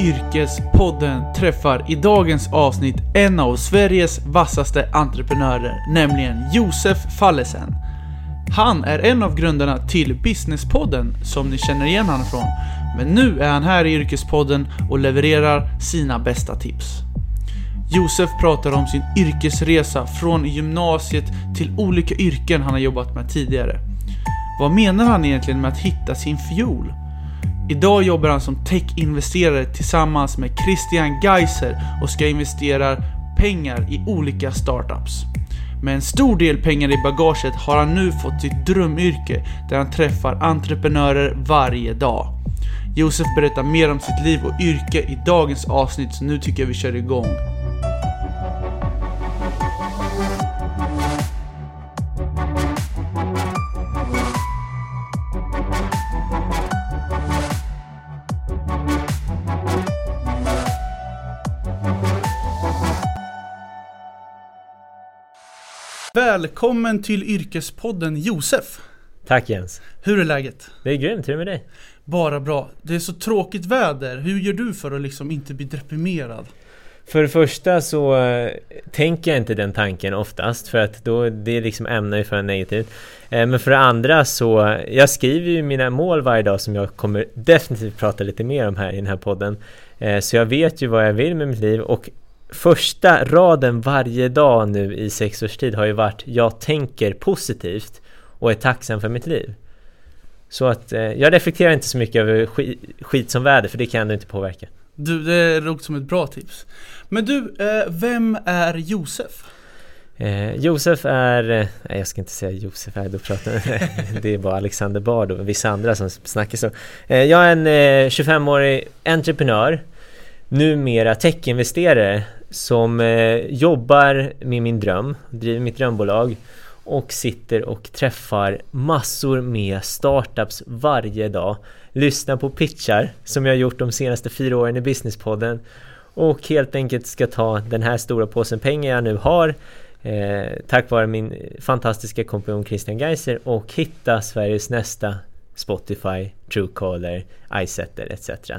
Yrkespodden träffar i dagens avsnitt en av Sveriges vassaste entreprenörer, nämligen Josef Fallesen. Han är en av grundarna till Businesspodden, som ni känner igen honom från. Men nu är han här i Yrkespodden och levererar sina bästa tips. Josef pratar om sin yrkesresa från gymnasiet till olika yrken han har jobbat med tidigare. Vad menar han egentligen med att hitta sin fiol? Idag jobbar han som tech-investerare tillsammans med Christian Geiser och ska investera pengar i olika startups. Med en stor del pengar i bagaget har han nu fått sitt drömyrke där han träffar entreprenörer varje dag. Josef berättar mer om sitt liv och yrke i dagens avsnitt så nu tycker jag vi kör igång. Välkommen till Yrkespodden Josef! Tack Jens! Hur är läget? Det är grymt, hur är det med dig? Bara bra. Det är så tråkigt väder. Hur gör du för att liksom inte bli deprimerad? För det första så äh, tänker jag inte den tanken oftast för att då det liksom ämnar ju för negativt. Äh, men för det andra så, jag skriver ju mina mål varje dag som jag kommer definitivt prata lite mer om här i den här podden. Äh, så jag vet ju vad jag vill med mitt liv och första raden varje dag nu i sex års tid har ju varit Jag tänker positivt och är tacksam för mitt liv. Så att eh, jag reflekterar inte så mycket över skit, skit som väder för det kan jag ändå inte påverka. Du, det låter som ett bra tips. Men du, eh, vem är Josef? Eh, Josef är, eh, nej jag ska inte säga Josef här, då pratar det är bara Alexander Bard och vissa andra som snackar så. Eh, jag är en 25-årig entreprenör, numera techinvesterare som eh, jobbar med min dröm, driver mitt drömbolag och sitter och träffar massor med startups varje dag. Lyssnar på pitchar som jag gjort de senaste fyra åren i Businesspodden och helt enkelt ska ta den här stora påsen pengar jag nu har eh, tack vare min fantastiska kompanjon Christian Geiser och hitta Sveriges nästa Spotify, Truecaller, iSetter etc.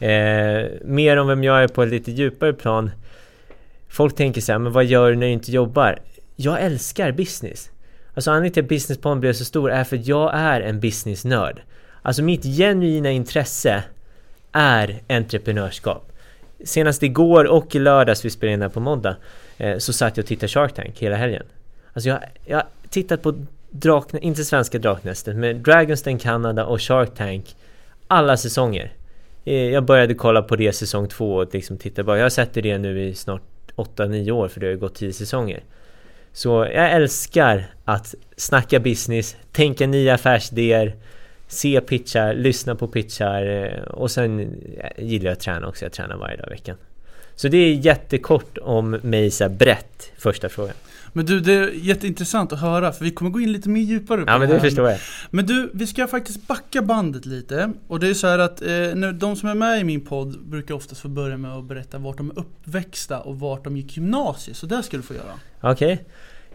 Eh, mer om vem jag är på ett lite djupare plan Folk tänker så här, men vad gör du när du inte jobbar? Jag älskar business. Alltså anledningen till att businesspodden blev så stor är för att jag är en businessnörd. Alltså mitt genuina intresse är entreprenörskap. Senast igår och i lördags, vi spelade in här på måndag, eh, så satt jag och tittade Shark Tank hela helgen. Alltså jag, jag har tittat på drakne, inte svenska Draknästet, men Dragons Den och Shark Tank alla säsonger. Eh, jag började kolla på det säsong två och liksom titta bara, jag har sett det nu i snart 8-9 år för det har ju gått 10 säsonger. Så jag älskar att snacka business, tänka nya affärsidéer, se pitchar, lyssna på pitchar eh, och sen gillar jag att träna också. Jag tränar varje dag i veckan. Så det är jättekort om mig så brett, första frågan. Men du, det är jätteintressant att höra för vi kommer gå in lite mer djupare på Ja men det, förstår jag. Men du, vi ska faktiskt backa bandet lite. Och det är så här att eh, de som är med i min podd brukar oftast få börja med att berätta vart de är uppväxta och vart de gick gymnasiet. Så det ska du få göra. Okej. Okay.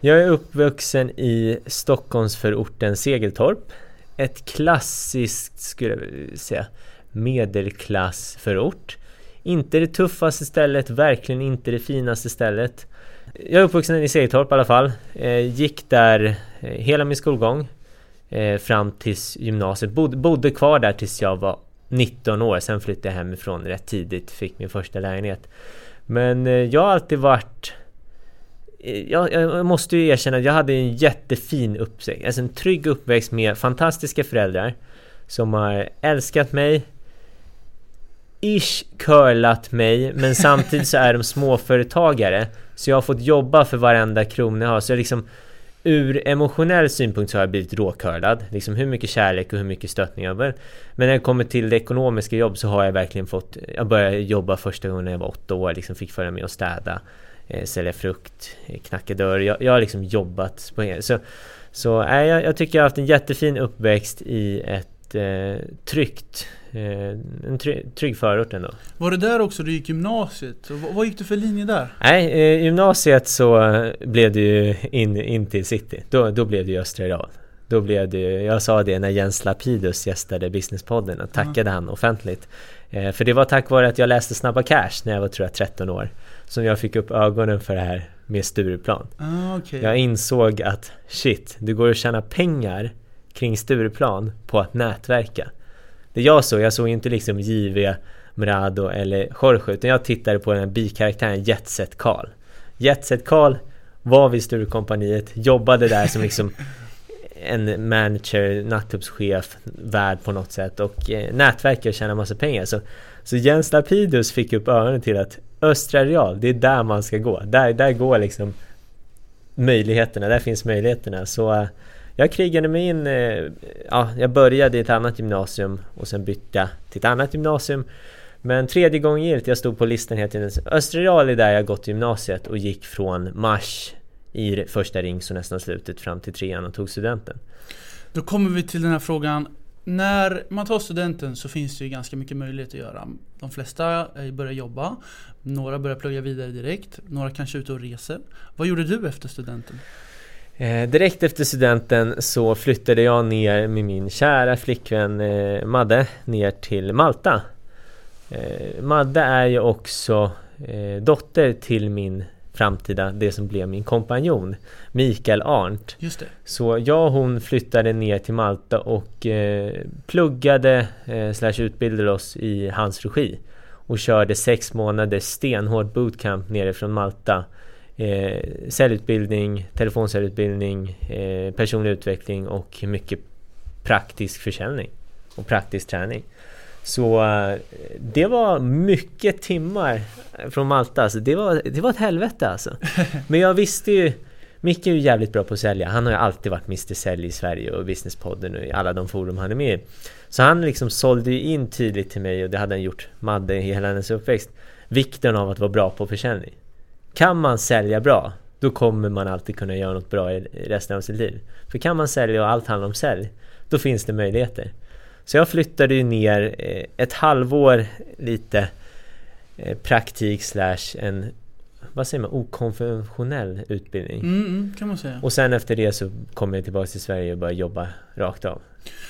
Jag är uppvuxen i Stockholmsförorten Segeltorp. Ett klassiskt, skulle jag säga, medelklassförort. Inte det tuffaste stället, verkligen inte det finaste stället. Jag är uppvuxen i Segertorp i alla fall. Eh, gick där eh, hela min skolgång eh, fram tills gymnasiet. Bod, bodde kvar där tills jag var 19 år. Sen flyttade jag hemifrån rätt tidigt. Fick min första lägenhet. Men eh, jag har alltid varit... Eh, jag, jag måste ju erkänna att jag hade en jättefin uppväxt. Alltså en trygg uppväxt med fantastiska föräldrar. Som har älskat mig, ish curlat mig men samtidigt så är de småföretagare. Så jag har fått jobba för varenda krona jag har. Så jag liksom Ur emotionell synpunkt så har jag blivit råcurlad. Liksom hur mycket kärlek och hur mycket stöttning jag behöver. Men när det kommer till det ekonomiska jobb så har jag verkligen fått Jag började jobba första gången när jag var åtta år. Liksom Fick följa med och städa eh, Sälja frukt eh, Knacka dörr. Jag, jag har liksom jobbat på det Så, så äh, jag, jag tycker jag har haft en jättefin uppväxt i ett eh, tryggt en trygg förort ändå. Var det där också du gick gymnasiet? Och vad gick du för linje där? Nej, i gymnasiet så blev det ju in, in till city. Då, då blev det ju Östra Iran. Då blev det jag sa det när Jens Lapidus gästade Businesspodden och tackade han offentligt. Eh, för det var tack vare att jag läste Snabba Cash när jag var tror jag 13 år. Som jag fick upp ögonen för det här med Stureplan. Ah, okay. Jag insåg att shit, det går att tjäna pengar kring Stureplan på att nätverka. Det jag såg, jag såg inte liksom JV, Mrado eller Jorge utan jag tittade på den här bikaraktären Jetset Karl. Jetset Karl var vid Sturecompagniet, jobbade där som liksom en manager, nattklubbschef, värd på något sätt och eh, nätverkar och tjänar massa pengar. Så, så Jens Lapidus fick upp öronen till att Östra Real, det är där man ska gå. Där, där går liksom möjligheterna, där finns möjligheterna. Så eh, jag krigade mig in, eh, ja, jag började i ett annat gymnasium och sen bytte jag till ett annat gymnasium. Men tredje gången gillt, jag stod på listan hela tiden. Östra Real är där jag gått gymnasiet och gick från mars i första ring så nästan slutet fram till trean och tog studenten. Då kommer vi till den här frågan. När man tar studenten så finns det ju ganska mycket möjlighet att göra. De flesta börjar jobba, några börjar plugga vidare direkt, några kanske är ute och reser. Vad gjorde du efter studenten? Eh, direkt efter studenten så flyttade jag ner med min kära flickvän eh, Madde ner till Malta. Eh, Madde är ju också eh, dotter till min framtida, det som blev min kompanjon Mikael Arndt. Just det. Så jag och hon flyttade ner till Malta och eh, pluggade eh, slash utbildade oss i hans regi och körde sex månader stenhård bootcamp nere från Malta. Eh, säljutbildning, telefonsäljutbildning, eh, personlig utveckling och mycket praktisk försäljning och praktisk träning. Så eh, det var mycket timmar från Malta, alltså, det, var, det var ett helvete alltså. Men jag visste ju Micke är ju jävligt bra på att sälja. Han har ju alltid varit Mr Sälj i Sverige och Businesspodden och i alla de forum han är med i. Så han liksom sålde ju in tydligt till mig och det hade han gjort Madde i hela hennes uppväxt. Vikten av att vara bra på försäljning. Kan man sälja bra, då kommer man alltid kunna göra något bra i resten av sitt liv. För kan man sälja och allt handlar om sälj, då finns det möjligheter. Så jag flyttade ju ner eh, ett halvår lite eh, praktik slash en vad säger man, okonventionell utbildning. Mm, mm, kan man säga. Och sen efter det så kom jag tillbaka till Sverige och började jobba rakt av.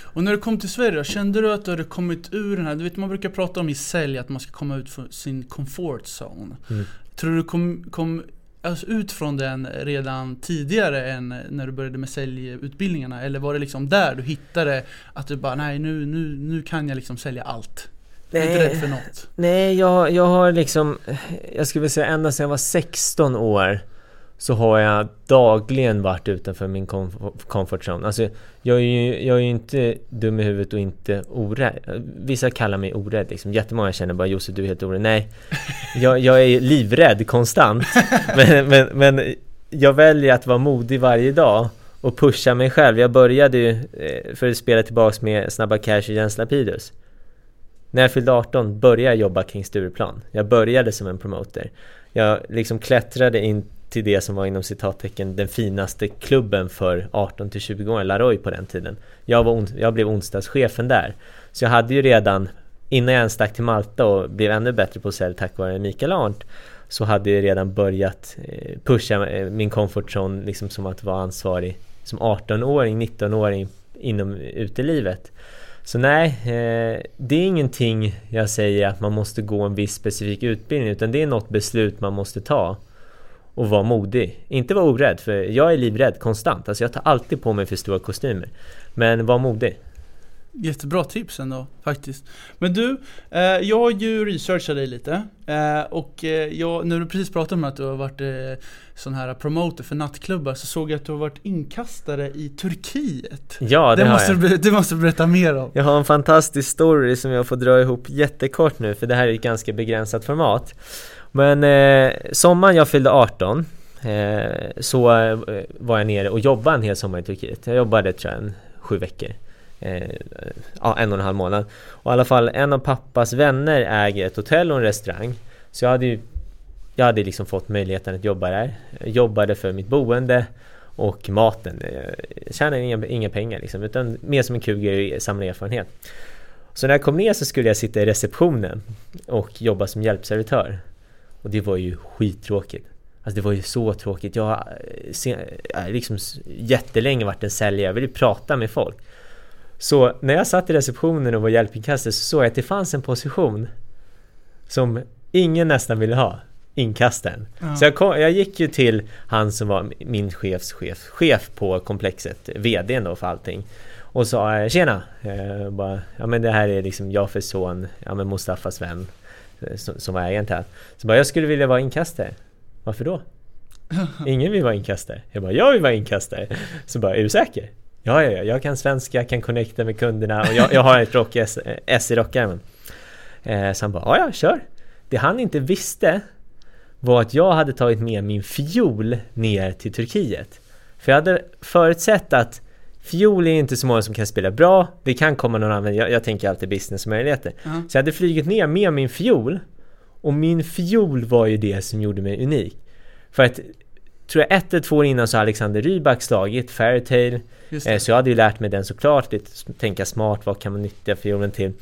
Och när du kom till Sverige, kände du att du hade kommit ur den här, du vet man brukar prata om i sälj att man ska komma ut från sin comfort zone. Mm. Tror du kom, kom alltså ut från den redan tidigare än när du började med säljutbildningarna? Eller var det liksom där du hittade att du bara, nej nu, nu, nu kan jag liksom sälja allt? Nej, är inte rädd för något? Nej, jag, jag har liksom, jag skulle vilja säga ända sedan jag var 16 år så har jag dagligen varit utanför min comfort zone. Alltså, jag är ju, jag är inte dum i huvudet och inte orädd. Vissa kallar mig orädd liksom. Jättemånga känner bara Josef du är helt orädd. Nej, jag, jag är livrädd konstant. Men, men, men jag väljer att vara modig varje dag och pusha mig själv. Jag började ju, eh, för att spela tillbaks med Snabba Cash och Jens Lapidus. När jag fyllde 18 började jag jobba kring Stureplan. Jag började som en promoter. Jag liksom klättrade in till det som var inom citattecken den finaste klubben för 18 till 20 år, Laroy på den tiden. Jag, var jag blev onsdagschefen där. Så jag hade ju redan, innan jag ens stack till Malta och blev ännu bättre på sälj tack vare Mikael Arndt, så hade jag redan börjat eh, pusha eh, min comfort zone liksom som att vara ansvarig som 18-åring, 19-åring inom utelivet. Så nej, eh, det är ingenting jag säger att man måste gå en viss specifik utbildning utan det är något beslut man måste ta och vara modig. Inte vara orädd, för jag är livrädd konstant. Alltså jag tar alltid på mig för stora kostymer. Men var modig. Jättebra tips ändå faktiskt. Men du, eh, jag har ju researchat dig lite. Eh, och eh, jag, när du precis pratade om att du har varit eh, sån här promoter för nattklubbar så såg jag att du har varit inkastare i Turkiet. Ja, det, det har måste jag. Du, det måste du berätta mer om. Jag har en fantastisk story som jag får dra ihop jättekort nu för det här är ett ganska begränsat format. Men eh, sommaren jag fyllde 18 eh, så eh, var jag nere och jobbade en hel sommar i Turkiet. Jag jobbade tror jag en sju veckor. Eh, ja, en och en halv månad. Och i alla fall en av pappas vänner äger ett hotell och en restaurang. Så jag hade ju jag hade liksom fått möjligheten att jobba där. Jag jobbade för mitt boende och maten. Eh, jag tjänade inga, inga pengar liksom, utan mer som en kul grej att samla erfarenhet. Så när jag kom ner så skulle jag sitta i receptionen och jobba som hjälpservitör. Och det var ju skittråkigt. Alltså det var ju så tråkigt. Jag har eh, liksom jättelänge varit en säljare, jag ville prata med folk. Så när jag satt i receptionen och var hjälpinkastare så såg jag att det fanns en position som ingen nästan ville ha. Inkastaren. Ja. Så jag, kom, jag gick ju till han som var min chefs chef, chef på komplexet, VDn då för allting. Och sa tjena! Eh, bara, ja men det här är liksom Jafers son, ja men Mustafas vän eh, som, som var ägaren till Så bara, jag skulle vilja vara inkastare. Varför då? Ingen vill vara inkastare. Jag bara, jag vill vara inkastare. Så bara, är du säker? Ja, ja, ja, jag kan svenska, kan connecta med kunderna och jag, jag har ett rock S, S i rockärmen. Eh, så han bara, ja, ja, kör. Det han inte visste var att jag hade tagit med min fiol ner till Turkiet. För jag hade förutsett att fiol är inte så många som kan spela bra, det kan komma någon annan, jag, jag tänker alltid businessmöjligheter. -huh. Så jag hade flugit ner med min fiol och min fiol var ju det som gjorde mig unik. För att, tror jag ett eller två år innan så har Alexander Rybak slagit Fairytale. Eh, så jag hade ju lärt mig den såklart, lite, tänka smart, vad kan man nyttja fiolen till?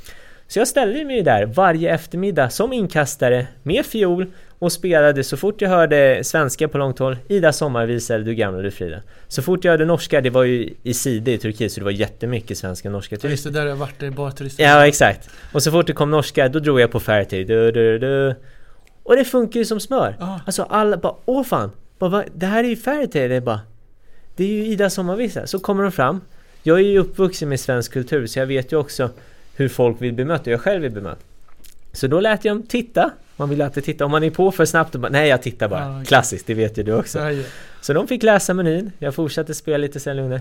Så jag ställde mig där varje eftermiddag som inkastare med fiol och spelade så fort jag hörde svenska på långt håll. Ida eller Du gamla du Frida. Så fort jag hörde norska, det var ju i Side i Turkiet så det var jättemycket svenska och norska turister Just det, där har varit, det bara turister? Ja exakt. Och så fort det kom norska, då drog jag på Fairtale du, du, du. Och det funkar ju som smör. Ah. Alltså alla bara, åh fan. Bara, Det här är ju Fairtale, det är bara. Det är ju Ida sommarvisa, så kommer de fram. Jag är ju uppvuxen med svensk kultur så jag vet ju också hur folk vill bemöta, jag själv vill bemöta Så då lät jag dem titta man vill alltid titta, om man är på för snabbt bara, nej jag tittar bara. Ah, okay. Klassiskt, det vet ju du också. Ja, ja. Så de fick läsa menyn, jag fortsatte spela lite sen lugnar.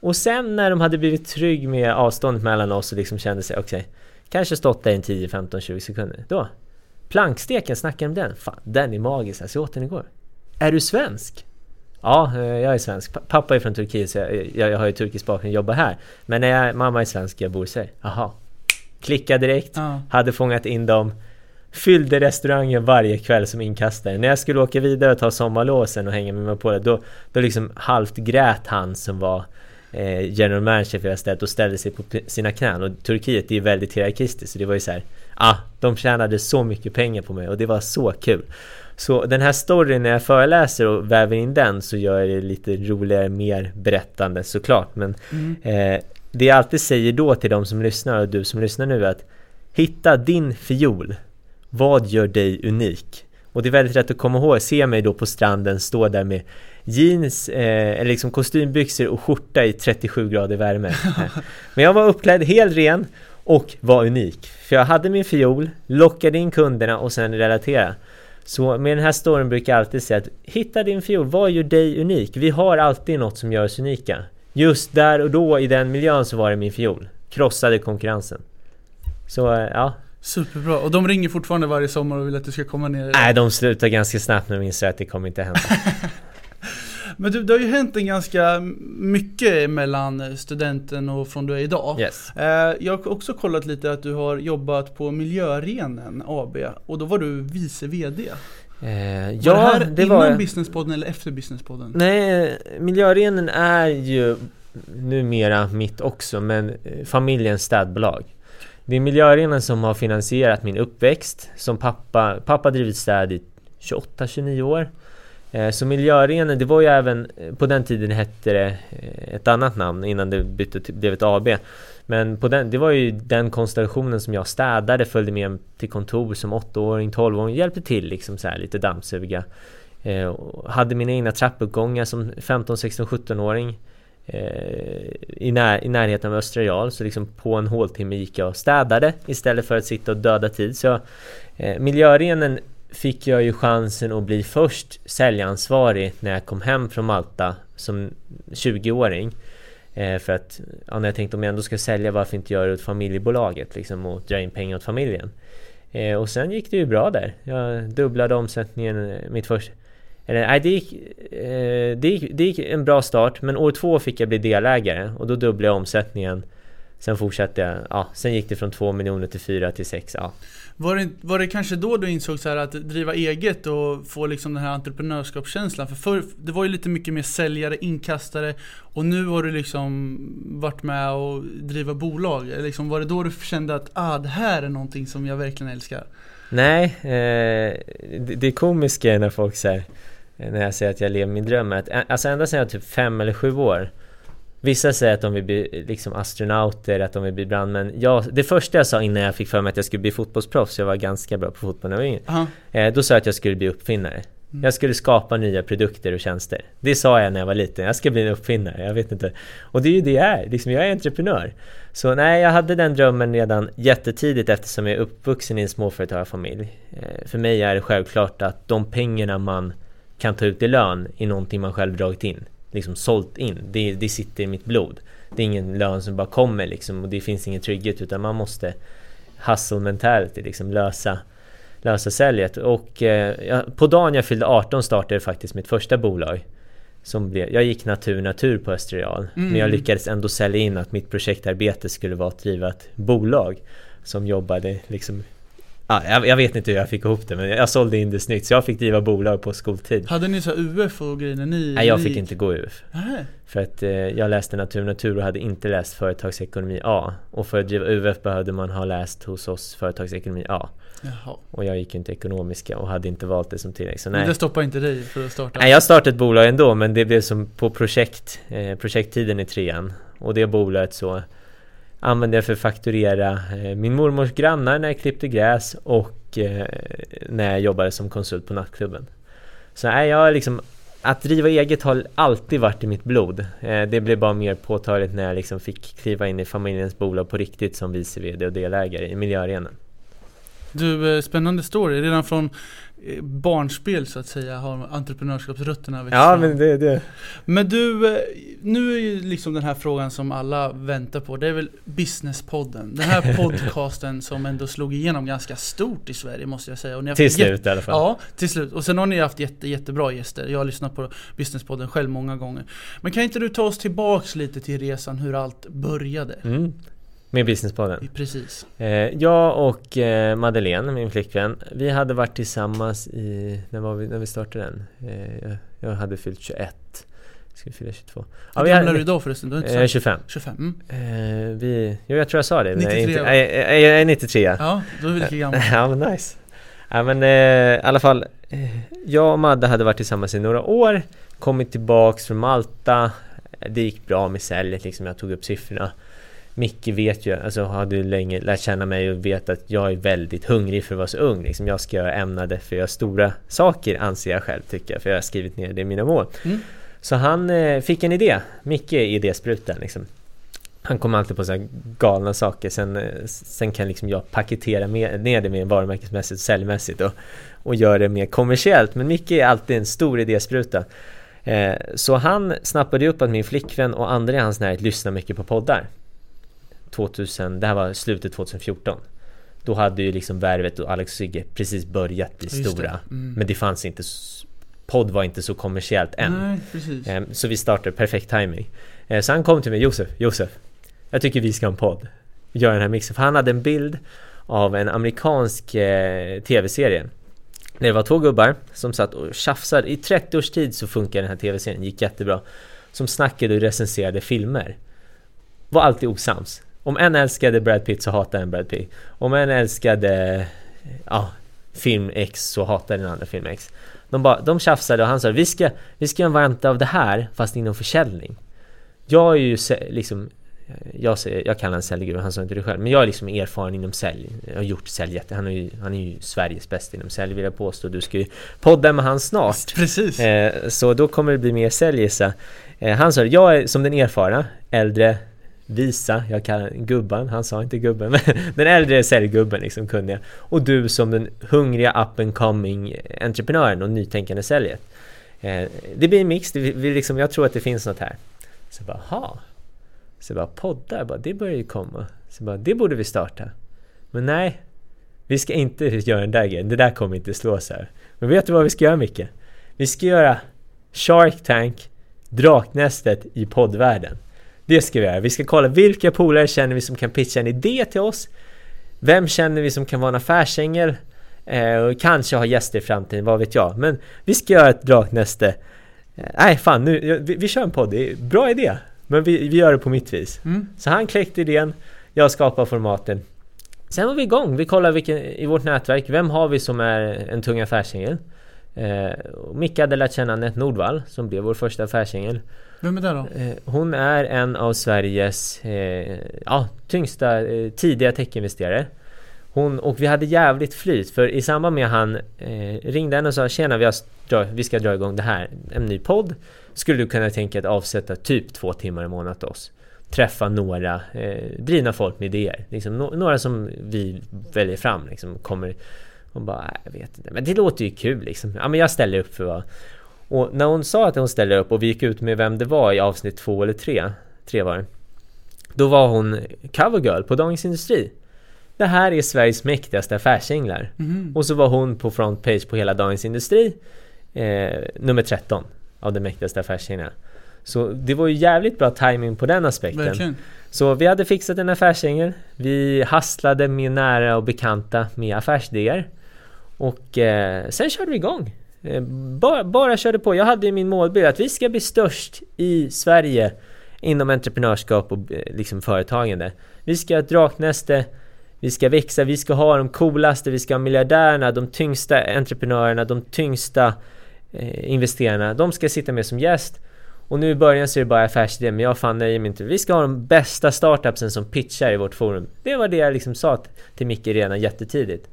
Och sen när de hade blivit trygg med avståndet mellan oss och liksom kände sig, okej, okay, kanske stått där i 10, 15, 20 sekunder. Då, planksteken, snackar om den? Fan, den är magisk, alltså, jag åt den igår. Är du svensk? Ja, eh, jag är svensk. Pappa är från Turkiet så jag, jag, jag har ju turkisk bakgrund och jobbar här. Men när jag, mamma är svensk, jag bor i Sverige. Jaha. Klicka direkt, ja. hade fångat in dem fyllde restaurangen varje kväll som inkastare. När jag skulle åka vidare och ta sommarlåsen och hänga med mig på det, då, då liksom halvt grät han som var eh, general manager för det stället och ställde sig på sina knän. Och Turkiet är ju väldigt hierarkistiskt, så det var ju så här, ah, de tjänade så mycket pengar på mig och det var så kul. Så den här storyn när jag föreläser och väver in den så gör jag det lite roligare, mer berättande såklart. Men mm. eh, det jag alltid säger då till de som lyssnar och du som lyssnar nu är att hitta din fiol. Vad gör dig unik? Och det är väldigt lätt att komma ihåg, se mig då på stranden stå där med jeans, eh, eller liksom kostymbyxor och skjorta i 37 grader värme. Men jag var uppklädd helt ren och var unik. För jag hade min fiol, lockade in kunderna och sen relatera. Så med den här storyn brukar jag alltid säga att hitta din fiol, vad gör dig unik? Vi har alltid något som gör oss unika. Just där och då i den miljön så var det min fiol. Krossade konkurrensen. Så eh, ja, Superbra, och de ringer fortfarande varje sommar och vill att du ska komma ner? Nej, de slutar ganska snabbt när de inser att det kommer inte hända. Men du, det har ju hänt en ganska mycket mellan studenten och från du är idag. Yes. Eh, jag har också kollat lite att du har jobbat på Miljörenen AB och då var du vice VD. Eh, ja, det här det innan var... Businesspodden eller efter Businesspodden? Nej, Miljörenen är ju numera mitt också, men eh, familjens städbolag. Det är Miljöarenan som har finansierat min uppväxt. Som pappa, pappa drivit städ i 28-29 år. Eh, så Miljöarenan, det var ju även, eh, på den tiden hette det ett annat namn innan det bytte blev ett AB. Men på den, det var ju den konstellationen som jag städade, följde med till kontor som 8-åring, 12-åring, hjälpte till liksom så här, lite dammsuga. Eh, hade mina egna trappuppgångar som 15, 16, 17-åring. Eh, i, när, i närheten av Östra Real så liksom på en håltimme gick jag och städade istället för att sitta och döda tid. Så eh, miljörenen fick jag ju chansen att bli först säljansvarig när jag kom hem från Malta som 20-åring. Eh, för att ja, när jag tänkte om jag ändå ska sälja varför inte göra det åt familjebolaget liksom och dra in pengar åt familjen. Eh, och sen gick det ju bra där. Jag dubblade omsättningen eh, mitt första eller nej, det gick, eh, det, gick, det gick en bra start men år två fick jag bli delägare och då dubblade jag omsättningen. Sen fortsatte jag, ja, sen gick det från 2 miljoner till 4 till 6, ja. Var det, var det kanske då du insåg så att driva eget och få liksom den här entreprenörskapskänslan? För förr, det var ju lite mycket mer säljare, inkastare och nu har du liksom varit med och driva bolag. Liksom, var det då du kände att ah, det här är någonting som jag verkligen älskar? Nej, eh, det, det komiska är när folk säger när jag säger att jag lever min dröm är att eh, alltså ända sedan jag var typ fem eller sju år Vissa säger att de vill bli liksom astronauter, att de vill bli brandmän. Jag, det första jag sa innan jag fick för mig att jag skulle bli fotbollsproffs, jag var ganska bra på fotboll när jag var yngre. Aha. Eh, då sa jag att jag skulle bli uppfinnare. Mm. Jag skulle skapa nya produkter och tjänster. Det sa jag när jag var liten, jag ska bli en uppfinnare, jag vet inte. Och det är ju det jag är, liksom, jag är entreprenör. Så nej, jag hade den drömmen redan jättetidigt eftersom jag är uppvuxen i en småföretagarfamilj. Eh, för mig är det självklart att de pengarna man kan ta ut i lön är någonting man själv dragit in liksom sålt in. Det, det sitter i mitt blod. Det är ingen lön som bara kommer liksom och det finns ingen trygghet utan man måste hustle mentality liksom lösa lösa säljet och eh, på dagen jag fyllde 18 startade faktiskt mitt första bolag som blev, jag gick natur natur på Österreal mm. men jag lyckades ändå sälja in att mitt projektarbete skulle vara att driva ett bolag som jobbade liksom Ja, jag, jag, vet inte hur jag fick ihop det men jag sålde in det snyggt så jag fick driva bolag på skoltid. Hade ni så UF och grejer när ni Nej jag fick inte gå UF Nej. För att eh, jag läste natur natur och hade inte läst företagsekonomi A. Och för att driva UF behövde man ha läst hos oss företagsekonomi A. Jaha. Och jag gick inte ekonomiska och hade inte valt det som tillägg så Men nej. det stoppar inte dig för att starta? Nej jag startade ett bolag ändå men det blev som på projekt eh, Projekttiden i trean. Och det bolaget så använde jag för att fakturera eh, min mormors grannar när jag klippte gräs och eh, när jag jobbade som konsult på nattklubben. Så nej, jag liksom att driva eget har alltid varit i mitt blod. Det blev bara mer påtagligt när jag liksom fick kliva in i familjens bolag på riktigt som vice VD och delägare i miljöarenan. Du, spännande story. Redan från barnspel så att säga har entreprenörskapsrötterna växt Ja fram. men det, det. Men du, eh, nu är ju liksom den här frågan som alla väntar på. Det är väl Businesspodden. Den här podcasten som ändå slog igenom ganska stort i Sverige måste jag säga. Och ni har Till slut i alla fall. Ja, till slut. Och sen har ni haft jätte, jättebra gäster. Jag har lyssnat på Businesspodden själv många gånger. Men kan inte du ta oss tillbaks lite till resan hur allt började? Mm. Med Businesspodden. Precis. Eh, jag och eh, Madeleine, min flickvän, vi hade varit tillsammans i... När var vi, när vi startade den? Eh, jag, hade fyllt 21. Ska vi fylla 22? Hur vi gammal är du idag förresten? Du sagt 25. 25? Mm. Vi, jo, jag tror jag sa det. 93 Nej, inte, jag är 93 ja. Ja, då är vi lika gamla. Ja men nice. Ja men i alla fall. Jag och Madde hade varit tillsammans i några år. Kommit tillbaks från Malta. Det gick bra med säljet liksom. Jag tog upp siffrorna. Micke vet ju, alltså hade ju länge lärt känna mig och vet att jag är väldigt hungrig för att vara så ung liksom. Jag ska göra ämnade för att göra stora saker anser jag själv tycker jag. För jag har skrivit ner det i mina mål. Mm. Så han eh, fick en idé. Micke är idésprutan liksom. Han kommer alltid på så här galna saker. Sen, eh, sen kan liksom jag paketera med, ner det mer varumärkesmässigt och säljmässigt och, och göra det mer kommersiellt. Men Micke är alltid en stor idéspruta. Eh, så han snappade upp att min flickvän och andra i hans närhet lyssnar mycket på poddar. 2000, det här var slutet 2014. Då hade ju liksom Värvet och Alex Sigge precis börjat bli just stora. det. Mm. Men det fanns inte, podd var inte så kommersiellt än. Nej, precis. Eh, Så vi startade, perfekt timing. Eh, Så han kom till mig, Josef, Josef Jag tycker vi ska ha en podd Göra den här mixen, för han hade en bild Av en amerikansk eh, tv-serie Där det var två gubbar som satt och tjafsade I 30 års tid så funkar den här tv-serien, gick jättebra Som snackade och recenserade filmer Var alltid osams Om en älskade Brad Pitt så hatade en Brad Pitt Om en älskade Ja Film X så hatade den andra film X de, bara, de tjafsade och han sa vi ska, vi ska göra en variant av det här fast inom försäljning. Jag är ju liksom jag, säger, jag kallar honom säljguru, han sa inte det själv. Men jag är liksom erfaren inom sälj. Jag har gjort sälj jätte... Han är ju, han är ju Sveriges bästa inom sälj vill jag påstå. Du ska ju podda med han snart. Precis. Eh, så då kommer det bli mer sälj eh, Han sa jag är som den erfarna, äldre, visa, jag kallar gubben, han sa inte gubben, men den äldre säljgubben liksom kunde jag. Och du som den hungriga up and coming entreprenören och nytänkande säljet. Eh, det blir en mix, det, vi liksom, jag tror att det finns något här. Så jag bara, ha. Så jag bara, poddar, bara, det börjar ju komma. Så jag bara, det borde vi starta. Men nej, vi ska inte göra den där grejen, det där kommer inte slå så här. Men vet du vad vi ska göra Micke? Vi ska göra Shark Tank, Draknästet i poddvärlden. Det ska vi göra. Vi ska kolla vilka polare känner vi som kan pitcha en idé till oss? Vem känner vi som kan vara en affärsängel? Eh, och kanske ha gäster i framtiden, vad vet jag. Men vi ska göra ett draknäste. Eh, nej, fan nu, vi, vi kör en podd. Det är bra idé. Men vi, vi gör det på mitt vis. Mm. Så han kläckte idén, jag skapade formaten. Sen var vi igång. Vi kollade vilken, i vårt nätverk, vem har vi som är en tung affärsängel? Eh, Micke hade lärt känna Anette Nordvall som blev vår första affärsängel. Vem är det då? Eh, hon är en av Sveriges eh, ja, tyngsta eh, tidiga techinvesterare. Hon, och vi hade jävligt flyt för i samband med att han eh, ringde henne och sa Tjena vi, har, vi ska dra igång det här, en ny podd. Skulle du kunna tänka dig att avsätta typ två timmar i månaden till oss? Träffa några eh, drivna folk med idéer. Liksom, no några som vi väljer fram. Liksom, kommer hon bara, jag vet inte. Men det låter ju kul liksom. Ja men jag ställer upp för vad. Och när hon sa att hon ställer upp och vi gick ut med vem det var i avsnitt två eller tre. Tre var det. Då var hon covergirl på Dagens Industri. Det här är Sveriges mäktigaste affärsänglar. Mm. Och så var hon på frontpage på hela Dagens Industri. Eh, nummer 13 av de mäktigaste affärsänglarna. Så det var ju jävligt bra timing på den aspekten. Verkligen. Så vi hade fixat en affärsängel. Vi hasslade med nära och bekanta med affärsidéer. Och eh, sen körde vi igång. Eh, bara, bara körde på. Jag hade ju min målbild att vi ska bli störst i Sverige inom entreprenörskap och eh, liksom företagande. Vi ska ha ett draknäste vi ska växa, vi ska ha de coolaste, vi ska ha miljardärerna, de tyngsta entreprenörerna, de tyngsta eh, investerarna. De ska sitta med som gäst. Och nu i början så är det bara affärsidé, men jag fan nöjer mig inte. Vi ska ha de bästa startupsen som pitchar i vårt forum. Det var det jag liksom sa till Micke redan jättetidigt.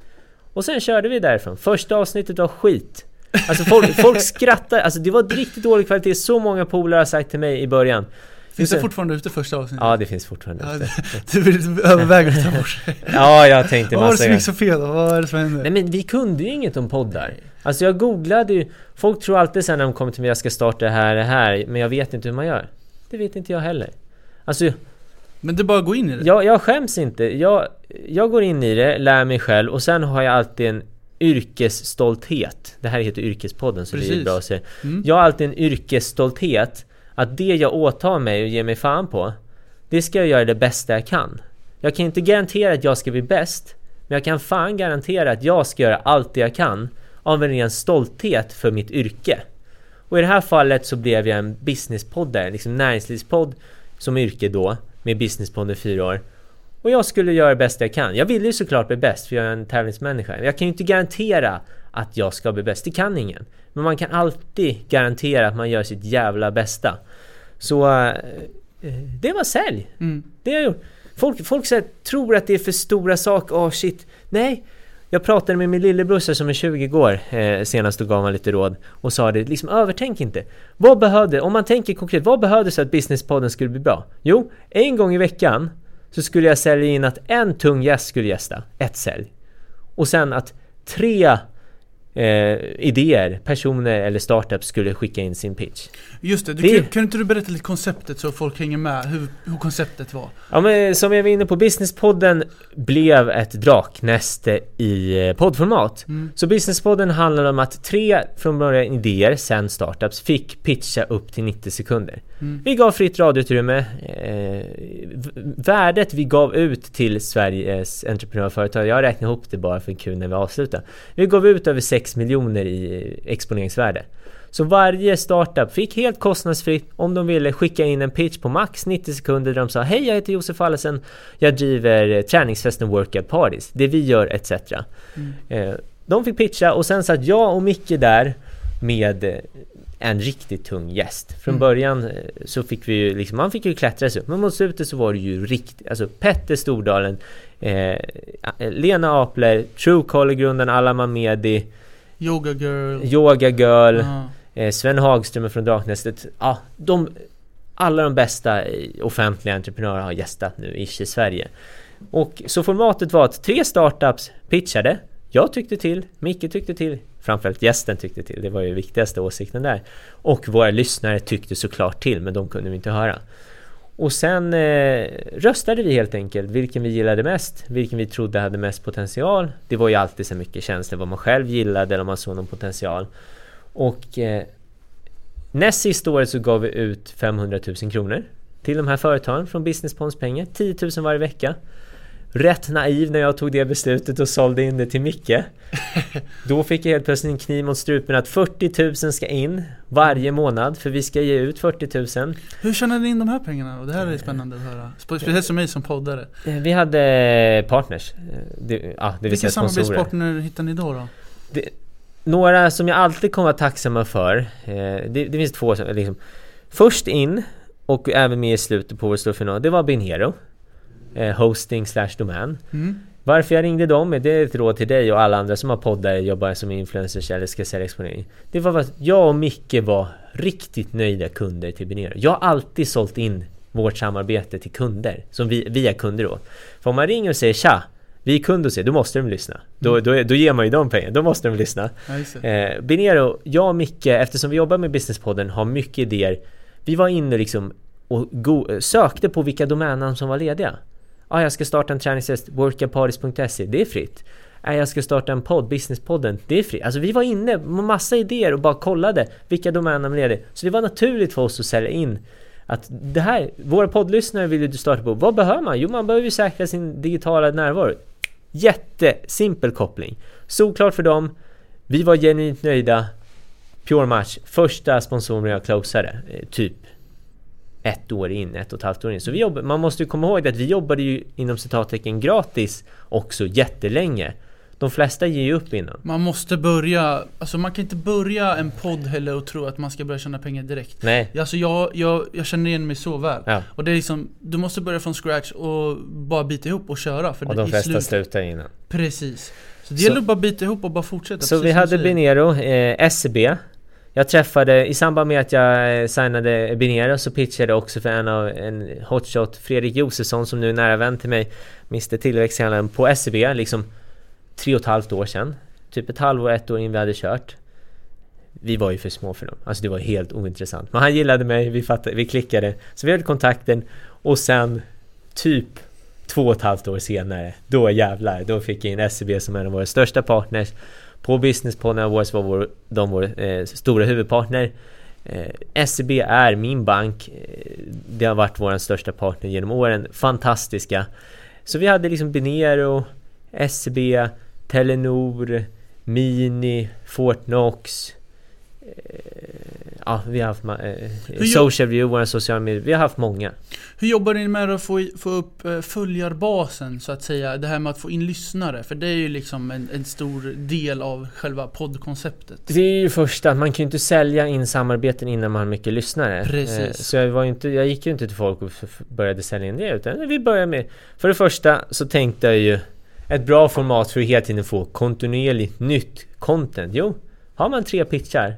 Och sen körde vi därifrån. Första avsnittet var skit. Alltså folk, folk skrattar, alltså det var riktigt dålig kvalitet. Så många polare har sagt till mig i början. Finns det fortfarande ute första avsnittet? Ja, det finns fortfarande ute. du vill överväga att ta bort Ja, jag tänkte massa Vad var det som gick så fel då? Vad var det som hände? Nej men vi kunde ju inget om poddar. Alltså jag googlade ju, folk tror alltid sen när de kommer till mig jag ska starta det här, det här, men jag vet inte hur man gör. Det vet inte jag heller. Alltså men det är bara att gå in i det? Jag, jag skäms inte. Jag, jag går in i det, lär mig själv och sen har jag alltid en yrkesstolthet. Det här heter Yrkespodden så Precis. det är bra att säga. Mm. Jag har alltid en yrkesstolthet att det jag åtar mig och ger mig fan på, det ska jag göra det bästa jag kan. Jag kan inte garantera att jag ska bli bäst, men jag kan fan garantera att jag ska göra allt det jag kan av en ren stolthet för mitt yrke. Och i det här fallet så blev jag en businesspoddare, liksom näringslivspodd som yrke då, med businesspodd i fyra år. Och jag skulle göra det bästa jag kan. Jag ville ju såklart bli bäst för jag är en tävlingsmänniska. Jag kan ju inte garantera att jag ska bli bäst. Det kan ingen. Men man kan alltid garantera att man gör sitt jävla bästa. Så eh, det var sälj. Mm. Det har jag gjort. Folk, folk här, tror att det är för stora saker. Åh oh, shit. Nej. Jag pratade med min lillebror som är 20 år eh, senast och gav mig lite råd och sa det, liksom övertänk inte. Vad behövde, om man tänker konkret, vad behövdes för att businesspodden skulle bli bra? Jo, en gång i veckan så skulle jag sälja in att en tung gäst skulle gästa, ett sälj. Och sen att tre eh, idéer, personer eller startups skulle skicka in sin pitch. Just det, du, det... Kan, kan inte du berätta lite konceptet så folk hänger med hur, hur konceptet var? Ja men som jag var inne på, Businesspodden blev ett draknäste i eh, poddformat. Mm. Så Businesspodden handlar om att tre från början idéer, sen startups, fick pitcha upp till 90 sekunder. Mm. Vi gav fritt radioutrymme. Eh, värdet vi gav ut till Sveriges entreprenörföretag, jag räknar ihop det bara för en kul när vi avslutar. Vi gav ut över 6 miljoner i exponeringsvärde. Så varje startup fick helt kostnadsfritt om de ville skicka in en pitch på max 90 sekunder där de sa Hej jag heter Josef Allesen Jag driver träningsfesten Workout Parties Det vi gör etc. Mm. Eh, de fick pitcha och sen satt jag och Micke där med en riktigt tung gäst. Från mm. början eh, så fick vi ju liksom, man fick ju klättra sig upp, men mot slutet så var det ju riktigt, alltså Petter Stordalen, eh, Lena Apler, Truecaller-grunden, Allan Mamedi, Yoga Girl, Yoga Girl, -huh. eh, Sven Hagström från Draknästet, ja, de, alla de bästa offentliga entreprenörer har gästat nu ish i Sverige. Och så formatet var att tre startups pitchade, jag tyckte till, Micke tyckte till, framförallt gästen tyckte till, det var ju viktigaste åsikten där. Och våra lyssnare tyckte såklart till, men de kunde vi inte höra. Och sen eh, röstade vi helt enkelt vilken vi gillade mest, vilken vi trodde hade mest potential. Det var ju alltid så mycket känslor vad man själv gillade eller om man såg någon potential. Och eh, näst sista året så gav vi ut 500 000 kronor till de här företagen från Businesspons pengar, 10 000 varje vecka rätt naiv när jag tog det beslutet och sålde in det till Micke. Då fick jag helt plötsligt en kniv mot strupen att 40 000 ska in varje månad för vi ska ge ut 40 000. Hur tjänade ni in de här pengarna då? Det här är spännande att höra. Speciellt som mig som poddare. Eh, vi hade partners. Eh, det, ja, det Vilka samarbetspartner hittade ni då? då? Det, några som jag alltid kommer vara tacksamma för. Eh, det, det finns två som liksom, Först in och även med i slutet på vår stora final, det var Binhero. Eh, hosting slash domän. Mm. Varför jag ringde dem, det är ett råd till dig och alla andra som har poddar, jobbar som influencers eller ska sälja exponering. Det var att jag och Micke var riktigt nöjda kunder till Binero. Jag har alltid sålt in vårt samarbete till kunder, som vi, via kunder då. För om man ringer och säger tja, vi är kunder hos er, då måste de lyssna. Då, Mm. då, då ger man ju dem pengar, då måste de lyssna. Ja. Eh, Binero, jag och Micke, eftersom vi jobbar med Businesspodden, har mycket idéer. Vi var inne liksom och go- sökte på vilka domännamn som var lediga. Ah, jag ska starta en träningstest, workapartys.se, det är fritt. Ah, jag ska starta en podd, Businesspodden, det är fritt. Alltså vi var inne med massa idéer och bara kollade vilka domännamn leder. Så det var naturligt för oss att sälja in att det här, våra poddlyssnare vill ju du starta på. Vad behöver man? Jo, man behöver ju säkra sin digitala närvaro. Jättesimpel koppling. Såklart för dem. Vi var genuint nöjda. Pure Match, första sponsoren jag closade, eh, typ ett år in, ett och ett halvt år in. Så vi jobbar, man måste ju komma ihåg att vi jobbade ju inom citattecken gratis också jättelänge. De flesta ger ju upp innan. Man måste börja, alltså man kan inte börja en podd heller och tro att man ska börja tjäna pengar direkt. Nej, Alltså jag, jag, jag känner igen mig så väl. ja. Och det är liksom, du måste börja från scratch och bara bita ihop och köra. För Och de flesta slut- slutar innan. Precis. Så det Så- gäller att bara bita ihop och bara fortsätta. Så vi hade. Binero, eh, SCB. Jag träffade, i samband med att jag eh, signade Binero så pitchade jag också för en av en hotshot, Fredrik Josefsson som nu är nära vän till mig, Mr Tillväxthandlaren på SEB liksom tre och ett halvt år sedan. Typ ett halvår, ett år in vi hade kört. Vi var ju för små för dem, alltså det var helt ointressant. Men han gillade mig, vi, fattade, vi klickade, så vi hade kontakten och sen typ två och ett halvt år senare, då jävlar, då fick jag in SEB som en av våra största partners. På Businesspodden Awards var vår, de vår eh, stora huvudpartner. Eh, SEB är min bank. Eh, det har varit vår största partner genom åren. Fantastiska. Så vi hade liksom Binero, SEB, Telenor, Mini, Fortnox. Eh, ja, vi har haft eh, gör- Social View, våra sociala medier. Vi har haft många. Hur jobbar ni med att få, få upp eh, följarbasen så att säga? Det här med att få in lyssnare. För det är ju liksom en, en stor del av själva poddkonceptet. Det är ju första, man kan ju inte sälja in samarbeten innan man har mycket lyssnare. Precis. Eh, Så jag, var inte, jag gick ju inte till folk och började sälja in det utan vi började med För det första så tänkte jag ju Ett bra format för att hela tiden få kontinuerligt nytt content. Jo, har man tre pitchar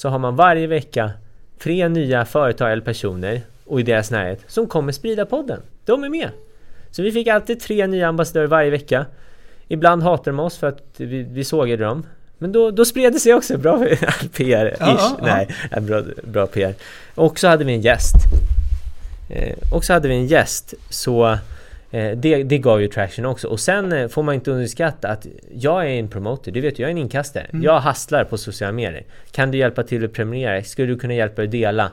så har man varje vecka tre nya företag eller personer och i deras närhet som kommer sprida podden. De är med! Så vi fick alltid tre nya ambassadörer varje vecka. Ibland hatar de oss för att vi, vi sågade dem. Men då, då spred det sig också. Bra PR-ish. Ja, ja, ja. Nej, bra, bra PR. Och så hade vi en gäst. Eh, och så hade vi en gäst. Så det, det gav ju traction också. Och sen eh, får man inte underskatta att jag är en promoter. Du vet jag är en inkastare. Mm. Jag hastlar på sociala medier. Kan du hjälpa till att prenumerera? Skulle du kunna hjälpa att dela?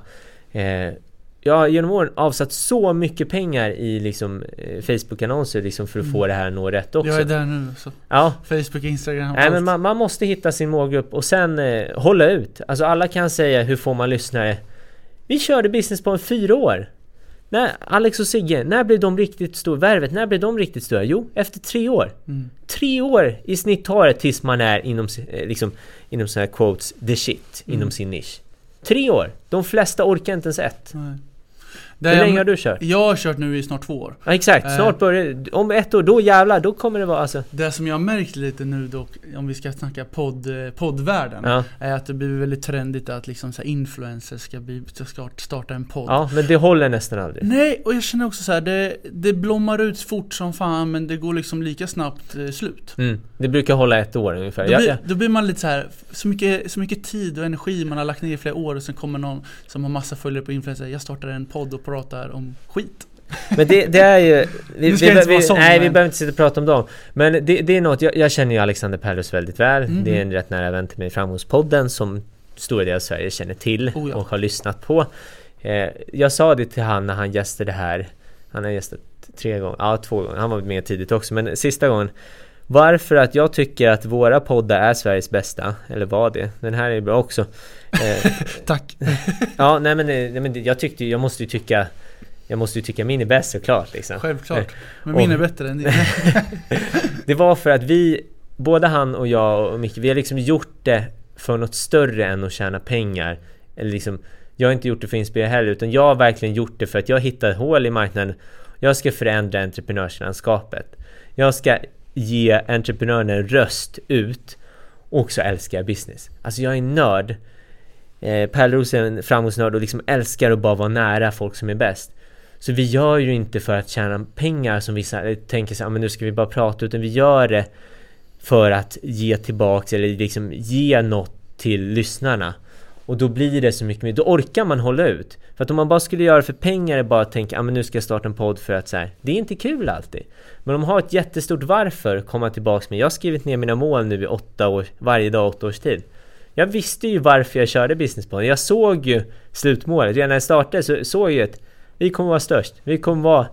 Eh, jag har genom åren avsatt så mycket pengar i liksom, eh, Facebook-annonser liksom för att få det här att nå rätt också. Jag är där nu. Så. Ja, Facebook, Instagram, Nej allt. men man, man måste hitta sin målgrupp och sen eh, hålla ut. Alltså alla kan säga hur får man lyssnare? Vi körde business på en fyra år. När Alex och Sigge, när blev de riktigt stora? Värvet, när blev de riktigt stora? Jo, efter tre år. Mm. Tre år i snitt tar det tills man är inom, eh, liksom, inom sådana här quotes, the shit, Mm. inom sin nisch. Tre år! De flesta orkar inte ens ett. Nej. Hur länge jag, har du kört? jag har kört nu i snart två år. Ja, exakt, Eh. snart börjar Om ett år, då jävlar, då kommer det vara alltså... Det som jag har märkt lite nu dock, om vi ska snacka podd, eh, poddvärlden, Ja, är att det blir väldigt trendigt att liksom så här influencers ska, bli, ska starta en podd. ja, men det håller nästan aldrig. Nej, och jag känner också så här, det, det blommar ut fort som fan men det går liksom lika snabbt eh, slut. Mm, det brukar hålla ett år ungefär. Då Ja, blir, då blir man lite så här, så mycket, så mycket tid och energi man har lagt ner i flera år och sen kommer någon som har massa följare på influencer, jag startar en podd och pratar om skit. Men det, det är ju... Vi, vi, vi, sån, nej, vi men- behöver inte sitta och prata om dem. Men det, det är något, jag, jag känner ju Alexander Perros väldigt väl. Mhm. Det är en rätt nära vän till mig i Framgångspodden som stora delar av Sverige känner till Oh ja. och har lyssnat på. Eh, jag sa det till han när han gästade här. Han har gästat tre gånger, ja två gånger. Han var med tidigt också, men sista gången. Varför att jag tycker att våra poddar är Sveriges bästa, eller var det. Den här är bra också. Eh, Tack. ja, nej men, eh, nej, men jag tyckte jag måste ju tycka jag måste ju tycka min är bäst såklart liksom. Självklart. Men Och- min är bättre än din. Det var för att vi både han och jag och Micke, vi har liksom gjort det för något större än att tjäna pengar. Eller liksom, jag har inte gjort det för att inspirera heller, utan jag har verkligen gjort det för att jag hittat hål i marknaden. Jag ska förändra entreprenörslandskapet. Jag ska ge entreprenören en röst ut och så älskar jag business. Alltså jag är en nörd. Eh, Pärleros är en framgångsnörd och liksom älskar att bara vara nära folk som är bäst. Så vi gör ju inte för att tjäna pengar som vissa tänker sig, ah, men nu ska vi bara prata, utan vi gör det för att ge tillbaks eller liksom ge något till lyssnarna. Och då blir det så mycket mer, då orkar man hålla ut. För att om man bara skulle göra det för pengar, bara tänka, ah, men nu ska jag starta en podd för att så här, det är inte kul alltid. Men om man har ett jättestort varför, komma tillbaks med, jag har skrivit ner mina mål nu i åtta år, varje dag åtta års tid. Jag visste ju varför jag körde businesspodden. Jag såg ju slutmålet. Redan när jag startade så såg jag ju att vi kommer vara störst. Vi kommer vara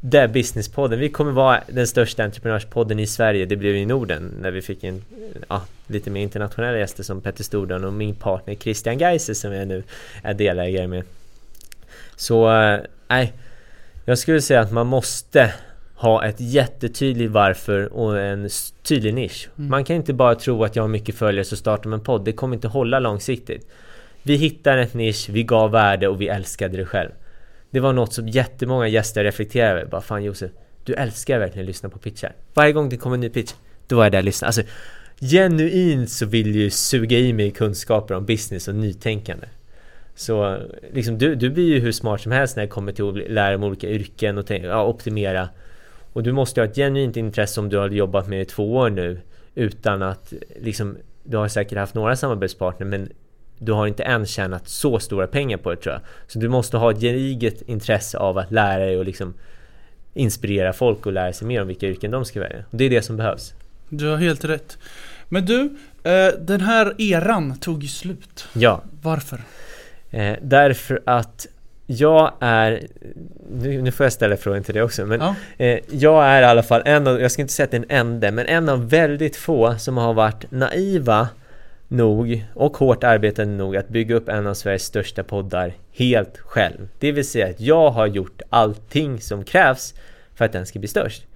det businesspodden. Vi kommer vara den största entreprenörspodden i Sverige. Det blev i Norden när vi fick en ja, lite mer internationella gäster som Petter Stordalen och min partner Christian Geiser som jag nu är delägare med. Så eh, nej, äh, jag skulle säga att man måste ha ett jättetydligt varför och en tydlig nisch. Mm. Man kan inte bara tro att jag har mycket följare så startar man en podd. Det kommer inte hålla långsiktigt. Vi hittade ett nisch, vi gav värde och vi älskade det själv. Det var något som jättemånga gäster reflekterade över. Bara fan Josef, du älskar verkligen att lyssna på pitchar. Varje gång det kommer en ny pitch, då var jag där och lyssnade. Alltså, genuint så vill ju suga i mig kunskaper om business och nytänkande. Så liksom, du, du blir ju hur smart som helst när det kommer till att lära om olika yrken och tänka, ja, optimera. Och du måste ha ett genuint intresse om du har jobbat med det i två år nu utan att liksom, du har säkert haft några samarbetspartner men du har inte än tjänat så stora pengar på det tror jag. Så du måste ha ett gediget intresse av att lära dig och liksom inspirera folk och lära sig mer om vilka yrken de ska välja. Och det är det som behövs. Du har helt rätt. Men du, eh, den här eran tog ju slut. Ja. Varför? Eh, därför att jag är, nu, nu får jag ställa frågan till dig också, men ja. eh, jag är i alla fall en av, jag ska inte säga att det är en enda, men en av väldigt få som har varit naiva nog och hårt arbetande nog att bygga upp en av Sveriges största poddar helt själv. Det vill säga att jag har gjort allting som krävs för att den ska bli störst.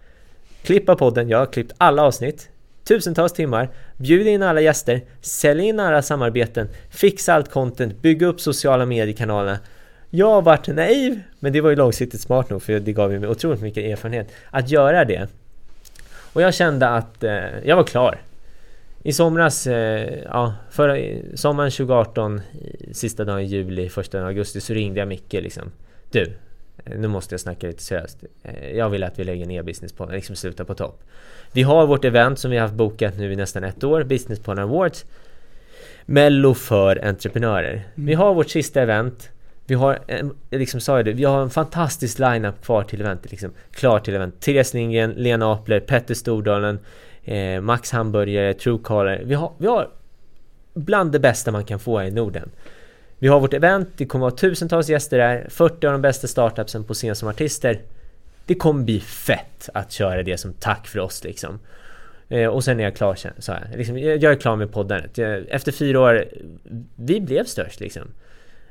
Klippa podden, jag har klippt alla avsnitt, tusentals timmar, bjud in alla gäster, sälja in alla samarbeten, fixa allt content, bygga upp sociala mediekanalerna. Jag har varit naiv, men det var ju långsiktigt smart nog för det gav mig otroligt mycket erfarenhet att göra det. Och jag kände att eh, jag var klar. I somras, eh, ja, förra, sommaren 2018, sista dagen i juli, första augusti så ringde jag Micke liksom. Du, nu måste jag snacka lite seriöst. Eh, jag vill att vi lägger ner Businesspodden, liksom slutar på topp. Vi har vårt event som vi har haft bokat nu i nästan ett år, Businesspodden Awards. Mello för entreprenörer. Mm. Vi har vårt sista event. Vi har, liksom sa jag det, vi har en fantastisk line-up kvar till eventet liksom. Klar till event. Therese Lindgren, Lena Apler, Petter Stordalen, eh, Max Hamburgare, Truecaller. Vi har, vi har bland det bästa man kan få här i Norden. Vi har vårt event, det kommer vara tusentals gäster där, 40 av de bästa startupsen på scen som artister. Det kommer bli fett att köra det som tack för oss liksom. Eh, och sen är jag klar, så här. Liksom, jag är klar med poddandet. Efter fyra år, vi blev störst liksom.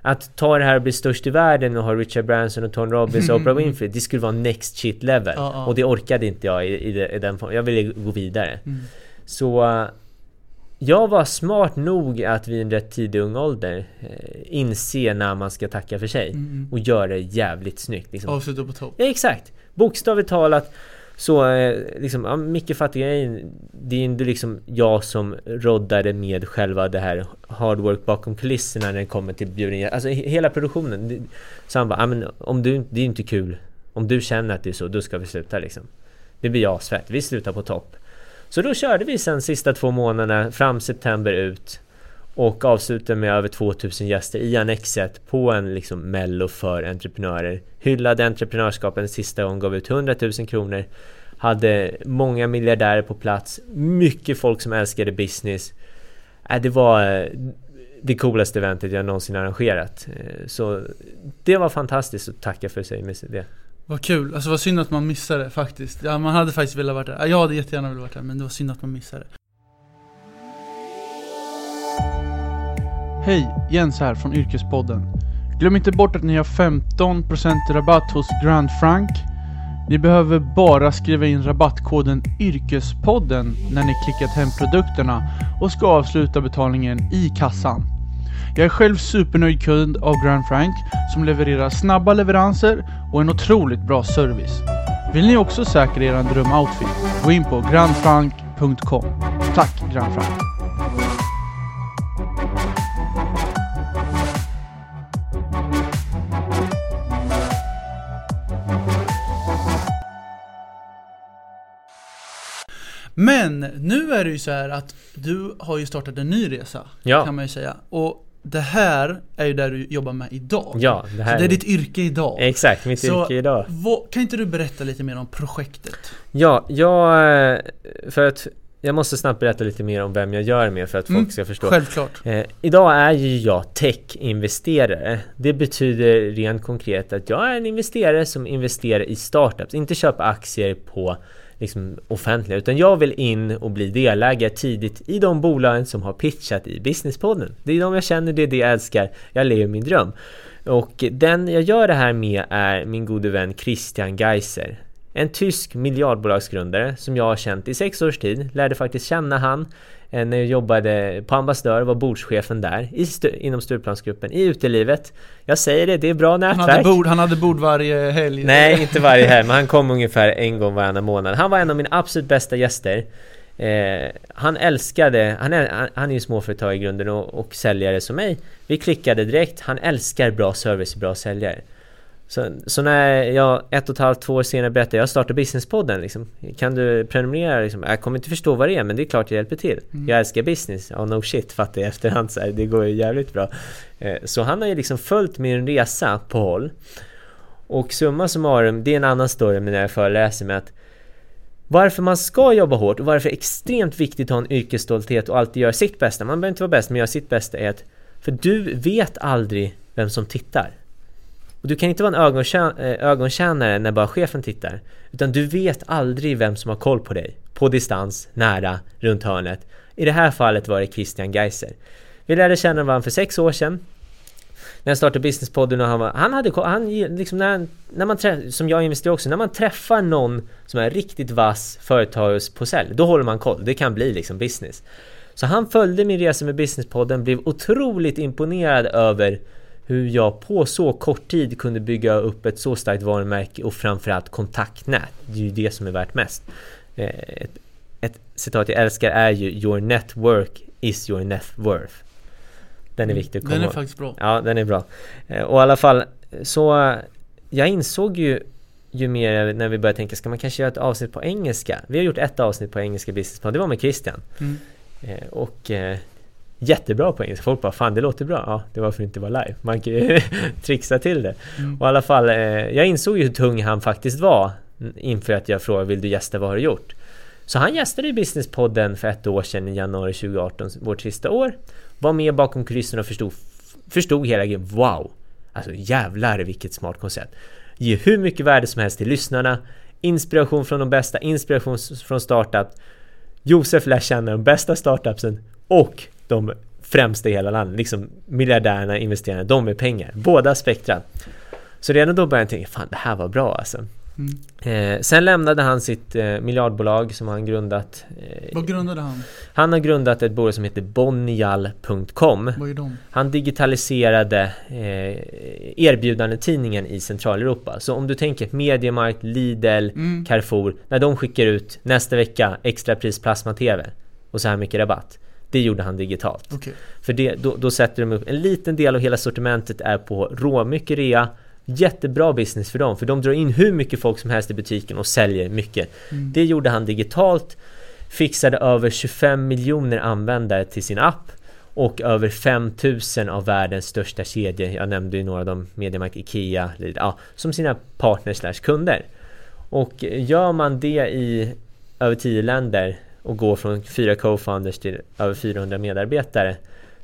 Att ta det här och bli störst i världen och ha Richard Branson och Tony Robbins och Oprah Winfrey Det skulle vara next shit level ja, ja. Och det orkade inte jag i, i, i den formen Jag ville gå vidare mm. Så uh, Jag var smart nog att vid en rätt tidig ung ålder uh, Inse när man ska tacka för sig mm. mm. Och göra det jävligt snyggt liksom. Avsluta på topp Ja exakt Bokstavligt talat så eh, liksom, ja, mycket fattiga Det är inte liksom jag som roddade med själva det här hard work bakom kulisserna när det kommer till bjudningar. Alltså hela produktionen. Så han bara, ja, men om du, det är inte kul. Om du känner att det är så, då ska vi sluta liksom. Det blir asfett. Vi slutar på topp. Så då körde vi sen sista två månaderna fram september ut och avslutar med över 2000 gäster i Annexet på en liksom mello för entreprenörer. Hyllade entreprenörskapen sista gången, gav ut 100 000 kronor. Hade många miljardärer på plats, mycket folk som älskade business. Äh, det var eh, det coolaste eventet jag någonsin arrangerat. Eh, så det var fantastiskt att tacka för sig med det. Vad kul, alltså vad synd att man missade det faktiskt. Ja, man hade faktiskt velat vara där. Jag hade jättegärna velat vara där, men det var synd att man missade Hej, Jens här från Yrkespodden. Glöm inte bort att ni har 15% rabatt hos Grand Frank. Ni behöver bara skriva in rabattkoden YRKESPODDEN när ni klickat hem produkterna och ska avsluta betalningen i kassan. Jag är själv supernöjd kund av Grand Frank som levererar snabba leveranser och en otroligt bra service. Vill ni också säkra er drömoutfit? Gå in på grandfrank.com. Tack Grand Frank! Men nu är det ju så här att du har ju startat en ny resa. Ja. Kan man ju säga. Och det här är ju där du jobbar med idag. Ja, det här Så det är ditt yrke idag. Exakt, mitt Så- yrke idag. Vad, kan inte du berätta lite mer om projektet? Ja, jag... eh, För att... Jag måste snabbt berätta lite mer om vem jag gör med för att folk Mm, ska förstå. Självklart. Eh, idag är ju jag tech-investerare. Det betyder rent konkret att jag är en investerare som investerar i startups, inte köper aktier på liksom, offentliga, utan jag vill in och bli delägare tidigt i de bolagen som har pitchat i Businesspodden. Det är de jag känner, det är det jag älskar, jag lever min dröm. Och den jag gör det här med är min gode vän Christian Geiser. En tysk miljardbolagsgrundare som jag har känt i sex års tid. Lärde faktiskt känna han eh, när jag jobbade på Ambassadör, var bordschefen där i stu- inom Stureplansgruppen i utelivet. Jag säger det, det är bra Han nätverk. hade, bord, han hade bord varje helg. Nej, inte varje helg, men han kom ungefär en gång varannan månad. Han var en av mina absolut bästa gäster. Eh, han älskade, han är, han, han är ju småföretagare i grunden och, och säljare som mig. Vi klickade direkt, han älskar bra service bra säljare. Så, så när jag ett och ett halvt, två år senare berättade jag startar businesspodden liksom, Kan du prenumerera? Liksom? Jag kommer inte förstå vad det är men det är klart jag hjälper till Mm. Jag älskar business, ja no shit fattar jag efterhand så här, Det går ju jävligt bra eh, Så han har ju liksom följt min resa på håll Och summa summarum, det är en annan story med när jag föreläser med att varför man ska jobba hårt och varför det är extremt viktigt att ha en yrkesstolthet och alltid göra sitt bästa. Man behöver inte vara bäst, men göra sitt bästa är att För du vet aldrig vem som tittar. Och du kan inte vara en ögontjä- eh, ögontjänare när bara chefen tittar. Utan du vet aldrig vem som har koll på dig. På distans, nära, runt hörnet. I det här fallet var det Christian Geiser. Vi lärde känna varandra för sex år sedan. När jag startade businesspodden och han var, han hade koll- han liksom när, när man träffar, som jag investerar också, när man träffar någon som är riktigt vass företagare på sälj, då håller man koll. Det kan bli liksom business. Så han följde min resa med businesspodden, blev otroligt imponerad över hur jag på så kort tid kunde bygga upp ett så starkt varumärke och framförallt kontaktnät. Det är ju det som är värt mest. Eh, Ett, ett citat jag älskar är ju Your network is your net worth. Den är viktig att komma Den är ihåg. faktiskt bra. Ja, den är bra. Eh, Och i alla fall, så jag insåg ju ju mer när vi började tänka, ska man kanske göra ett avsnitt på engelska? Vi har gjort ett avsnitt på engelska businessplan, det var med Christian. Mm. Eh, Och jättebra på engelska. Folk bara, fan det låter bra. Ja, det var för att det inte var live. Man kan ju trixa till det. Mm. Och i alla fall, eh, jag insåg ju hur tung han faktiskt var inför att jag frågade, vill du gästa, vad har du gjort? Så han gästade i Businesspodden för ett år sedan i januari 2018, vårt sista år. Var med bakom kulisserna och förstod, förstod hela grejen. Wow! Alltså jävlar vilket smart koncept. Ge hur mycket värde som helst till lyssnarna. Inspiration från de bästa, inspiration från startup. Josef lär känna de bästa startupsen och de främsta i hela landet. Liksom miljardärerna, investerarna, de med pengar. Båda spektra. Så redan då började jag tänka, fan det här var bra alltså. Mm. Eh, sen lämnade han sitt eh, miljardbolag som han grundat. Eh, Vad grundade han? han har grundat ett bolag som heter Bonnial.com. Vad är de? Han digitaliserade eh, erbjudandetidningen i Centraleuropa. Så om du tänker Mediamarkt, Lidl, Mm. Carrefour. När de skickar ut nästa vecka extrapris plasma-tv och så här mycket rabatt. Det gjorde han digitalt. Okej. För det, då, då sätter de upp en liten del av hela sortimentet är på råmycket rea. Jättebra business för dem, för de drar in hur mycket folk som helst i butiken och säljer mycket. Mm. Det gjorde han digitalt, fixade över 25 miljoner användare till sin app och över 5000 av världens största kedjor, jag nämnde ju några av dem, Mediamarkt, Ikea, ja, som sina partners slash kunder. Och gör man det i över 10 länder och går från fyra co-founders till över 400 medarbetare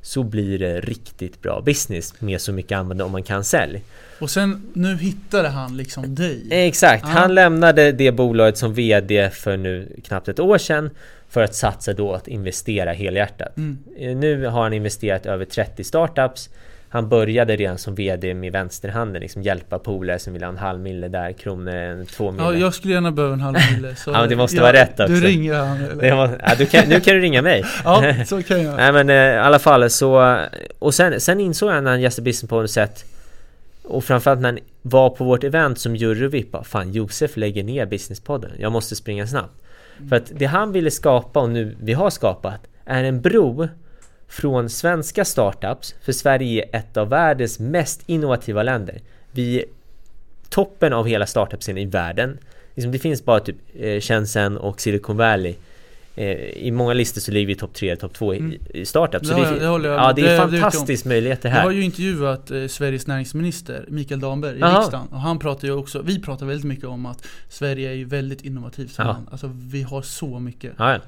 så blir det riktigt bra business med så mycket användare om man kan sälj. Och sen, nu hittade han liksom dig. Exakt, Ja. han lämnade det bolaget som VD för nu knappt ett år sedan för att satsa då att investera helhjärtat. Mm. Eh, Nu har han investerat över 30 startups han började redan som VD med vänsterhanden, liksom hjälpa polare som ville ha en halv mille där, kronor, två mille. Ja, jag skulle gärna behöva en halv mille. Så ja, men det måste jag, vara rätt också. Du ringer han eller? Var, ja, du kan, nu kan du ringa mig. ja, så kan jag. Nej men eh, i alla fall så, och sen, sen insåg jag när han gästade Business på något sätt och framförallt när han var på vårt event som juryvipp, fan Josef lägger ner Businesspodden, jag måste springa snabbt. För att det han ville skapa och nu vi har skapat är en bro från svenska startups, för Sverige är ett av världens mest innovativa länder. Vi är toppen av hela startup-scenen i världen. Liksom det finns bara typ eh, Shenzhen och Silicon Valley eh, i många listor så ligger vi topp 3 topp 2 i, Mm. i startup. Så Det det, jag- det håller jag ja, med. det är Det- det jag om. fantastiskt möjligheter Jag här. har ju intervjuat eh, Sveriges näringsminister Mikael Damberg i Jaha. riksdagen och han pratar ju också, vi pratar väldigt mycket om att Sverige är ju väldigt innovativt som Ja. land. Alltså vi har så mycket. Ja, ja.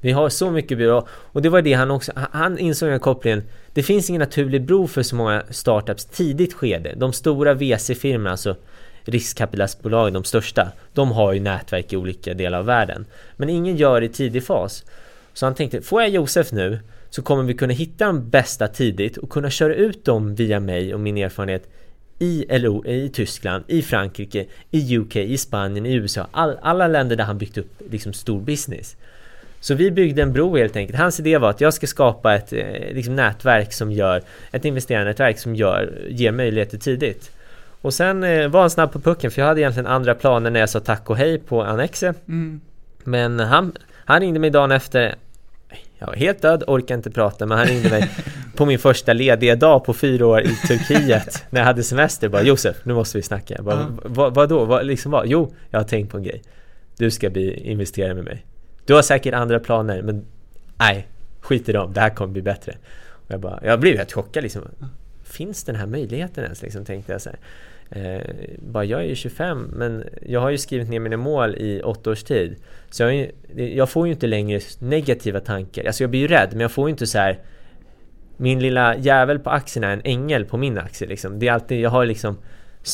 Vi har så mycket byrå och det var det han också, han- insåg den här kopplingen. Det finns ingen naturlig bro för så många startups tidigt skede. De stora VC-firmorna, alltså riskkapitalbolagen, de största, de har ju nätverk i olika delar av världen. Men ingen gör det i tidig fas. Så han tänkte, får jag Josef nu så kommer vi kunna hitta de bästa tidigt och kunna köra ut dem via mig och min erfarenhet i LO, i Tyskland, i Frankrike, i UK, i Spanien, i USA. All, alla länder där han byggt upp liksom stor business. Så vi byggde en bro helt enkelt. Hans idé var att jag ska skapa ett eh, liksom nätverk som gör, ett investerarnätverk som gör, ger möjligheter tidigt. Och sen eh, var han snabb på pucken för jag hade egentligen andra planer när jag sa tack och hej på Annexe. Mm. Men han, han ringde mig dagen efter jag var helt död, orkade inte prata men han ringde mig på min första lediga dag på fyra år i Turkiet när jag hade semester bara Josef, nu måste vi snacka. Jag bara, Ja. vad, vadå? Vad, liksom vad? Jo, jag har tänkt på en grej. Du ska bli investerare med mig. Du har säkert andra planer men nej, skit i dem, det här kommer bli bättre. Och jag, bara, jag blev helt chockad liksom. Finns den här möjligheten ens? Liksom, tänkte jag så här. Eh, bara, jag är ju 25 men jag har ju skrivit ner mina mål i åtta års tid. Så jag, ju- jag får ju inte längre negativa tankar. Alltså jag blir ju rädd men jag får ju inte så här. Min lilla jävel på axeln är en ängel på min axel. liksom. Det är alltid, jag har liksom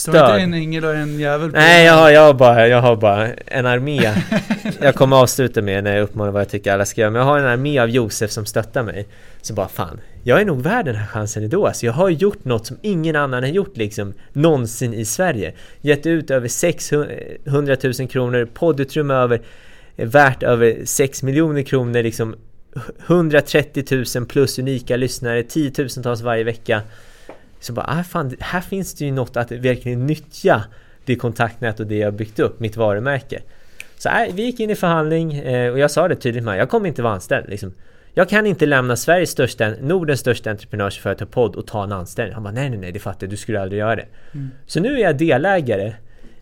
du har inte en ängel och en jävel på Nej jag har, jag, har bara, jag har bara en armé. Jag kommer avsluta med när jag uppmanar vad jag tycker alla ska göra Men jag har en armé av Josef som stöttar mig. Så bara fan Jag är nog värd den här chansen ändå alltså, Jag har gjort något som ingen annan har gjort liksom Någonsin i Sverige. Gett ut över 600 000 kronor Poddutrymme över Värt över 6 miljoner kronor liksom 130 000 plus unika lyssnare Tiotusentals varje vecka så bara, ah, fan, här finns det ju något att verkligen nyttja det kontaktnät och det jag byggt upp, mitt varumärke. Så äh, vi gick in i förhandling eh, och jag sa det tydligt med jag kommer inte vara anställd. Liksom. Jag kan inte lämna Sveriges största, Nordens största entreprenörsföretag podd och ta en anställning. Han bara, nej nej nej, det fattar jag, du skulle aldrig göra det. Mm. Så nu är jag delägare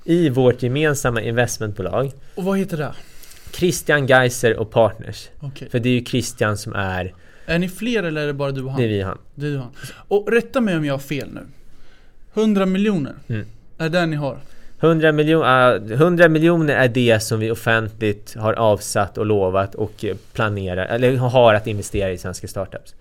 i vårt gemensamma investmentbolag Och vad heter det? Christian Geiser och Partners. Okej. För det är ju Christian som är, Är ni fler eller är det bara du och han? det är vi han. Det är du och han. Och rätta mig om jag har fel nu. 100 miljoner Mm. är det ni har. 100, miljon, äh, 100 miljoner är det som vi offentligt har avsatt och lovat och eh, planerar, eller har att investera i svenska startups.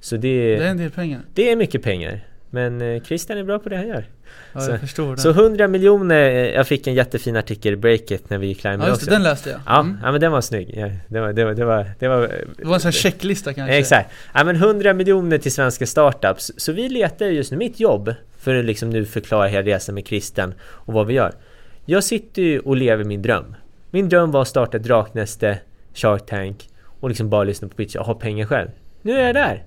Så det, Det är en del pengar. det är mycket pengar. Men eh, Christian är bra på det han gör. Ja, Så- jag förstår det. Så 100 miljoner, eh, jag fick en jättefin artikel i Breakit när vi gick live ja, just det, den läste jag. Ja, Mm. ja, men den var snygg. Ja, det, var, det, var, det, var, det var... Det var en sån här checklista kanske. Exakt. Ja, men 100 miljoner till svenska startups. Så vi letar just nu, mitt jobb, för att liksom nu förklara hela resan med Christian och vad vi gör. Jag sitter ju och lever min dröm. Min dröm var att starta Draknäste, Shark Tank och liksom bara lyssna på pitch och ha pengar själv. Nu är jag där!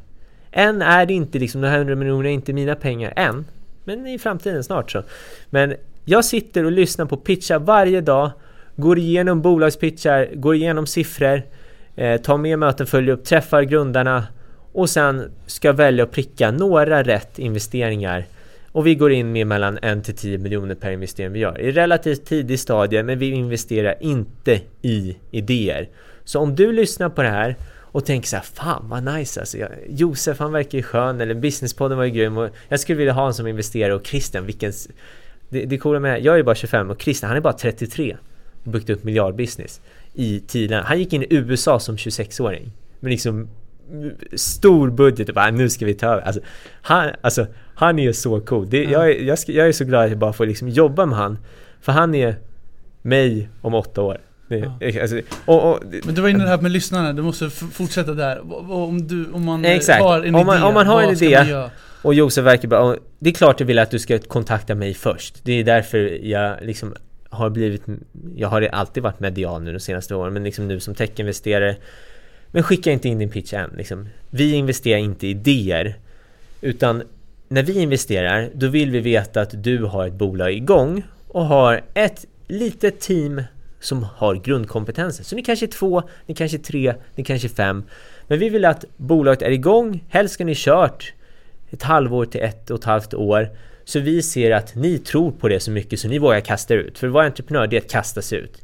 Än är det inte liksom, de här 100 miljonerna är inte mina pengar än. Men i framtiden snart så. Men jag sitter och lyssnar på pitchar varje dag. Går igenom bolagspitchar, går igenom siffror. Eh, tar med möten, följer upp, träffar grundarna. Och sen ska jag välja att pricka några rätt investeringar. Och vi går in med mellan 1 till 10 miljoner per investering vi gör. I relativt tidig stadie, men vi investerar inte i idéer. Så om du lyssnar på det här och tänker så här, fan vad nice alltså. Jag, Josef han verkar ju skön, eller businesspodden var ju grym och jag skulle vilja ha honom som investerare och Christian, vilken... Det, det coola med jag är bara 25 och Christian han är bara 33 och byggt upp miljardbusiness i tiden. Han gick in i USA som 26-åring. Men liksom stor budget och bara nu ska vi ta över. Alltså han, alltså, han är ju så cool. Det, Ja. jag, är, jag, jag är så glad att jag bara får liksom jobba med han. För han är mig om åtta år. Det, Ja. alltså, och, och, Men du var inne det här med lyssnarna, du måste fortsätta där. Om, du, om man eh, Exakt. har en Om man- idé, om man har en idé? Och Josef verkar bra. Det är klart jag vill att du ska kontakta mig först. Det är därför jag liksom har blivit... Jag har alltid varit medial nu de senaste åren, men liksom nu som techinvesterare. Men skicka inte in din pitch än. Liksom. Vi investerar inte i idéer. Utan när vi investerar, då vill vi veta att du har ett bolag igång och har ett litet team som har grundkompetensen. Så ni kanske är två, ni kanske är tre, ni kanske är fem. Men vi vill att bolaget är igång, helst ska ni kört ett halvår till ett och ett halvt år. Så vi ser att ni tror på det så mycket så ni vågar kasta ut. För att vara entreprenör, det är att kasta sig ut.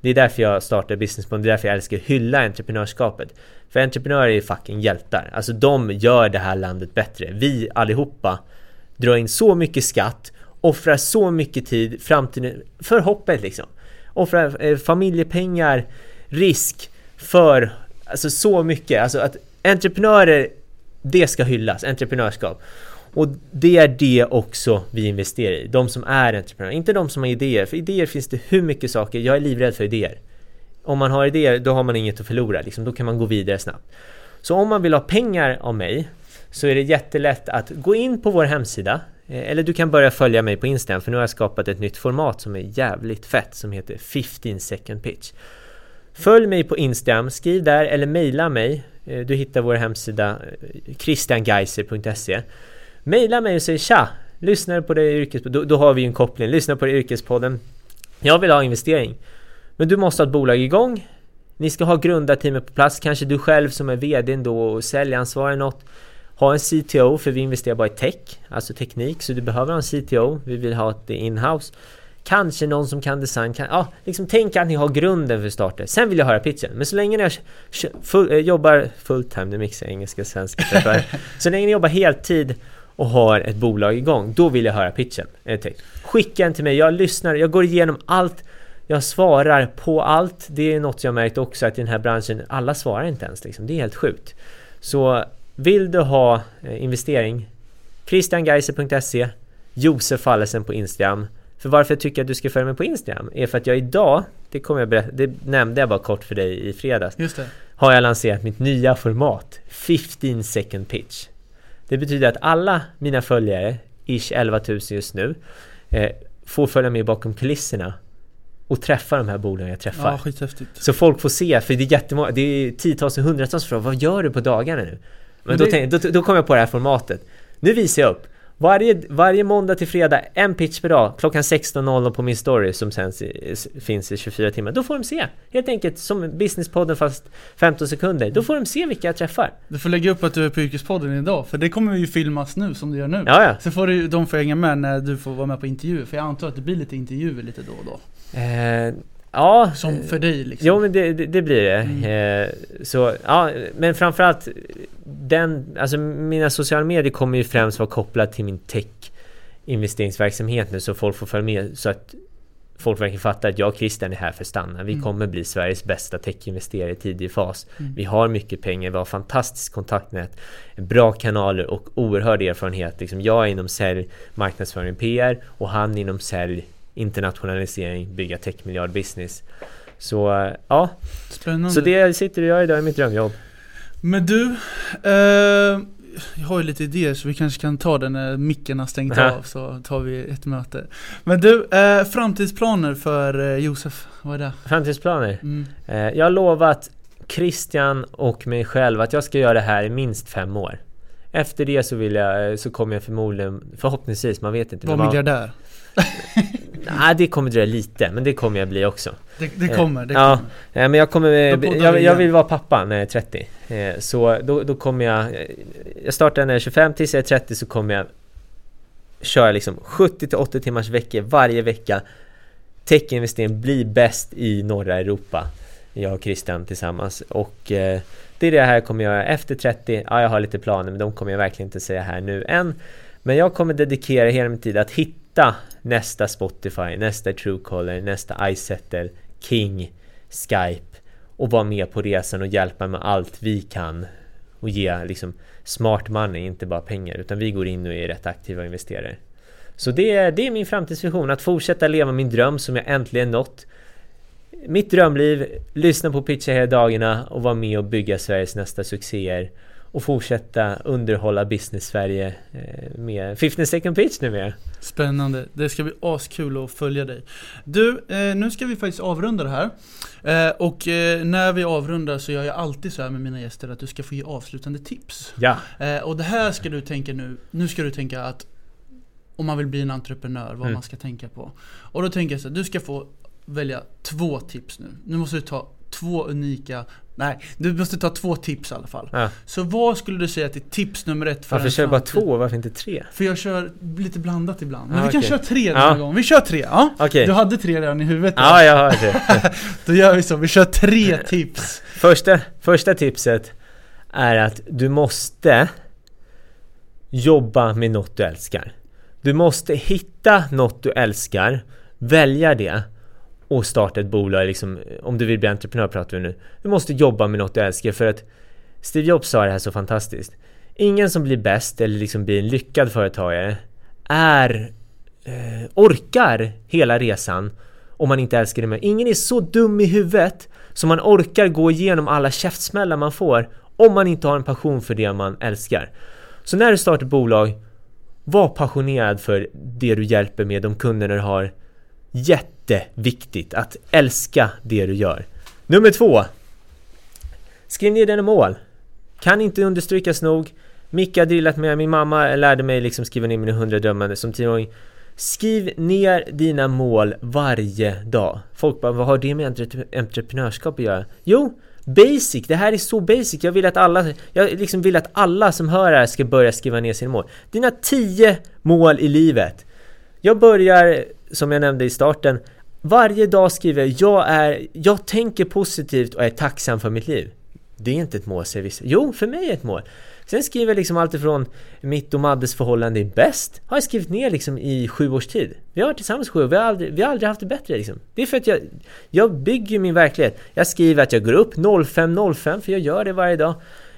Det är därför jag startar Bond, det är därför jag älskar att hylla entreprenörskapet. För entreprenörer är fucking hjältar. Alltså de gör det här landet bättre. Vi allihopa drar in så mycket skatt, offrar så mycket tid, framtiden, för hoppet liksom. Offrar eh, familjepengar, risk, för, alltså så mycket. Alltså att entreprenörer, det ska hyllas, entreprenörskap. Och det är det också vi investerar i. De som är entreprenörer, inte de som har idéer. För idéer finns det hur mycket saker. Jag är livrädd för idéer. Om man har idéer, då har man inget att förlora. Liksom. Då kan man gå vidare snabbt. Så om man vill ha pengar av mig så är det jättelätt att gå in på vår hemsida eh, eller du kan börja följa mig på Instagram för nu har jag skapat ett nytt format som är jävligt fett som heter 15 second pitch. Följ mig på Instagram, skriv där eller mejla mig. Eh, du hittar vår hemsida eh, christiangeiser.se Mejla mig och säg tja! Lyssnar på det yrkespodden, då, då har vi ju en koppling. Lyssna på det yrkespodden. Jag vill ha investering. Men du måste ha ett bolag igång. Ni ska ha grundarteamet på plats. Kanske du själv som är VD då och säljansvarig något. Ha en CTO för vi investerar bara i tech, alltså teknik. Så du behöver ha en CTO. Vi vill ha det inhouse. Kanske någon som kan design. Kan, ja, liksom tänk att ni har grunden för starten. Sen vill jag höra pitchen. Men så länge ni full, eh, jobbar fulltime, nu mixar jag engelska och svenska. för så länge ni jobbar heltid och har ett bolag igång, då vill jag höra pitchen. Eh. Skicka den till mig, jag lyssnar, jag går igenom allt. Jag svarar på allt. Det är något jag märkt också att i den här branschen, alla svarar inte ens liksom. Det är helt sjukt. Så vill du ha eh, investering? Christiangeiser.se Josef Fallesen på Instagram. För varför jag tycker att du ska följa mig på Instagram är för att jag idag, det kommer jag berätta, det nämnde jag bara kort för dig i fredags, har jag lanserat mitt nya format 15 second pitch. Det betyder att alla mina följare, ish 11 000 just nu, eh, får följa med bakom kulisserna och träffa de här bolagen jag träffar. Ja. Så folk får se, för det är jättemånga, det är tiotals och hundratals frågor. Vad gör du på dagarna nu? Men, då, tänk, då, då kom jag på det här formatet. Nu visar jag upp. Varje, varje måndag till fredag, en pitch per dag, klockan 16.00 på min story som sen finns i 24 timmar. Då får de se. Helt enkelt som Businesspodden fast 15 sekunder. Då får de se vilka jag träffar. Du får lägga upp att du är på Yrkespodden idag, för det kommer ju filmas nu som du gör nu. Ja, ja. Sen får du, de får hänga med när du får vara med på intervjuer, för jag antar att det blir lite intervjuer lite då och då. Eh, ja. Som för dig liksom. Jo men det, det, det blir det. Mm. Eh, så ja, men framförallt den, alltså mina sociala medier kommer ju främst vara kopplat till min tech investeringsverksamhet nu så folk får följa med så att folk verkligen fattar att jag och Christian är här för att stanna. Vi Mm. kommer bli Sveriges bästa techinvesterare i tidig fas. Mm. Vi har mycket pengar, vi har fantastiskt kontaktnät, bra kanaler och oerhörd erfarenhet. Liksom jag är inom sälj, marknadsföring, PR och han inom sälj, internationalisering, bygga techmiljard business. Så ja, Spännande. så det sitter jag idag i mitt drömjobb. Men du, eh, jag har ju lite idéer så vi kanske kan ta det när micken har stängt av så tar vi ett möte. Men du, eh, framtidsplaner för eh, Josef, vad är det? Framtidsplaner? Mm. Eh, jag har lovat Christian och mig själv att jag ska göra det här i minst fem år. Efter det så vill jag, eh, så kommer jag förmodligen, förhoppningsvis, man vet inte. Var men man- miljardär. Nej, det kommer dröja lite, men det kommer jag bli också. Det, det Eh, kommer, det ja. kommer. Eh, Men jag kommer, vi jag, jag vill vara pappa när jag är 30. Eh, Så då, då kommer jag, eh, jag startar när jag är 25, tills jag är 30 så kommer jag köra liksom 70 till 80 timmars veckor varje vecka. Techinvestering blir bäst i norra Europa. Jag och Christian tillsammans. Och eh, det är det här jag kommer göra efter 30. Ja, jag har lite planer men de kommer jag verkligen inte säga här nu än. Men jag kommer dedikera hela min tid att hitta nästa Spotify, nästa Truecaller, nästa iSettle, King, Skype och vara med på resan och hjälpa med allt vi kan och ge liksom smart money, inte bara pengar utan vi går in och är rätt aktiva investerare. Så det är, det är min framtidsvision, att fortsätta leva min dröm som jag äntligen nått. mitt drömliv, lyssna på Pitcha hela dagarna och vara med och bygga Sveriges nästa succéer och fortsätta underhålla business-Sverige eh, med 15 second pitch nu med. Spännande, det ska bli askul att följa dig. Du, eh, nu ska vi faktiskt avrunda det här. Eh, och när vi avrundar så gör jag alltid så här med mina gäster att du ska få ge avslutande tips. Ja. Och det här ska du tänka nu, nu ska du tänka att om man vill bli en entreprenör, vad Mm. man ska tänka på. Och då tänker jag så här, du ska få välja två tips nu. Nu måste du ta två unika, nej, du måste ta två tips i alla fall. ja. Så vad skulle du säga till tips nummer ett för Varför en kör jag bara två? Varför inte tre? För jag kör lite blandat ibland. Men Ah, vi kan okej. köra tre den här gången. Vi kör tre, ja? Okej. Du hade tre redan i huvudet. Ja, jag har det. Då gör vi så, vi kör tre tips. Första, första tipset är att du måste jobba med något du älskar. Du måste hitta något du älskar, välja det och starta ett bolag. Liksom, om du vill bli entreprenör pratar vi nu. Du måste jobba med något du älskar för att Steve Jobs sa det här så fantastiskt. Ingen som blir bäst eller liksom blir en lyckad företagare är eh, orkar hela resan om man inte älskar det mer. Ingen är så dum i huvudet som man orkar gå igenom alla käftsmällar man får om man inte har en passion för det man älskar. Så när du startar ett bolag, var passionerad för det du hjälper med, de kunderna du har. Jätteviktigt att älska det du gör. Nummer två. Skriv ner dina mål. Kan inte understrykas nog. Micke har drillat med, min mamma lärde mig liksom skriva ner mina hundra drömmar som tioåring. Skriv ner dina mål varje dag. Folk bara, vad har det med entre- entreprenörskap att göra? Jo, basic. Det här är så basic. Jag vill att alla, jag liksom vill att alla som hör det här ska börja skriva ner sina mål. Dina tio mål i livet. Jag börjar, som jag nämnde i starten, varje dag skriver jag, jag är, jag tänker positivt och är tacksam för mitt liv. Det är inte ett mål säger vissa. Jo, för mig är det ett mål. Sen skriver jag liksom alltifrån mitt och Maddes förhållande är bäst. Har jag skrivit ner liksom i sju års tid. Vi har varit tillsammans i sju år, vi har aldrig, vi har aldrig haft det bättre liksom. Det är för att jag, jag bygger min verklighet. Jag skriver att jag går upp 05.05 för jag gör det varje dag.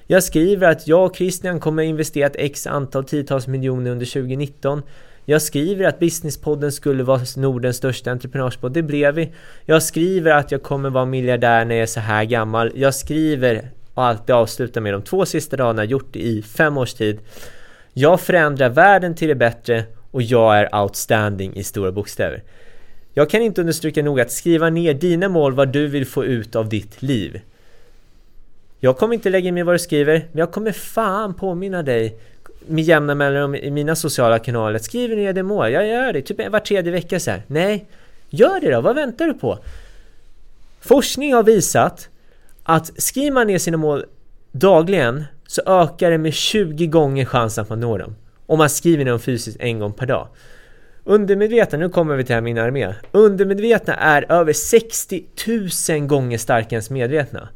Jag skriver att jag och Christian kommer investera ett x antal tiotals miljoner under 2019. Jag skriver att Businesspodden skulle vara Nordens största entreprenörspodd, det blev vi. Jag skriver att jag kommer vara miljardär när jag är så här gammal. Jag skriver och alltid avslutar med de två sista raderna, gjort det i fem års tid. Jag förändrar världen till det bättre och jag är outstanding i stora bokstäver. Jag kan inte understryka nog att skriva ner dina mål, vad du vill få ut av ditt liv. Jag kommer inte lägga mig vad du skriver, men jag kommer fan påminna dig med jämna mellanrum i mina sociala kanaler. Skriv ner det mål, jag gör det, typ var tredje vecka så här. Nej, gör det då, vad väntar du på? Forskning har visat att skriver man ner sina mål dagligen så ökar det med 20 gånger chansen att man når dem. Om man skriver ner dem fysiskt en gång per dag. Undermedvetna, nu kommer vi till här min armé. Undermedvetna är över 60 000 gånger starkare än medvetna.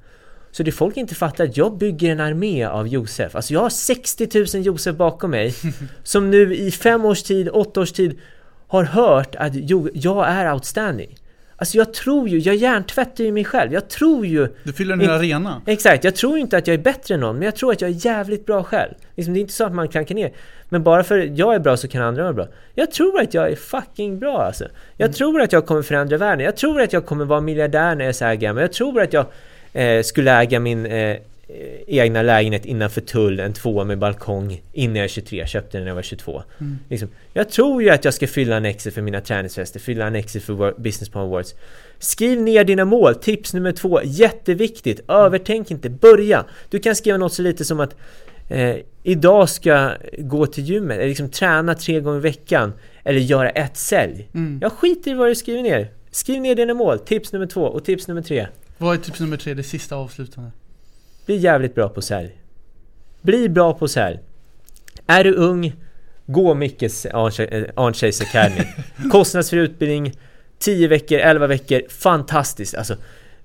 Så det folk inte fattar att jag bygger en armé av Josef. Alltså jag har 60 000 Josef bakom mig som nu i fem års tid, åtta års tid har hört att jo, jag är outstanding. Alltså jag tror ju, jag hjärntvättar ju mig själv. Jag tror ju Du fyller en hel arena. Exakt, jag tror inte att jag är bättre än någon, men jag tror att jag är jävligt bra själv. Liksom, det är inte så att man klankar ner. Men bara för att jag är bra så kan andra vara bra. Jag tror att jag är fucking bra alltså. Jag tror att jag kommer förändra världen. Jag tror att jag kommer vara miljardär när jag är så här gammal. Jag tror att jag eh, skulle äga min eh, egna lägenhet innanför tull, en tvåa med balkong innan jag är 23. Köpte den när jag var 22. Mm. Liksom, jag tror ju att jag ska fylla en exit för mina träningsfester, fylla en exit för Wor- Business Palm Awards. Skriv ner dina mål. Tips nummer två, jätteviktigt. Övertänk inte, börja. Du kan skriva något så lite som att eh, idag ska jag gå till gymmet, eller liksom träna tre gånger i veckan. Eller göra ett sälj. Mm. Jag skiter i vad du skriver ner. Skriv ner dina mål. Tips nummer två och tips nummer tre. Vad är tips nummer tre, det sista avslutande? Bli jävligt bra på sälj. Bli bra på sälj. Är du ung, gå Mickes Arn Chase Academy. Kostnadsfri utbildning, 10 veckor, 11 veckor, fantastiskt. Alltså,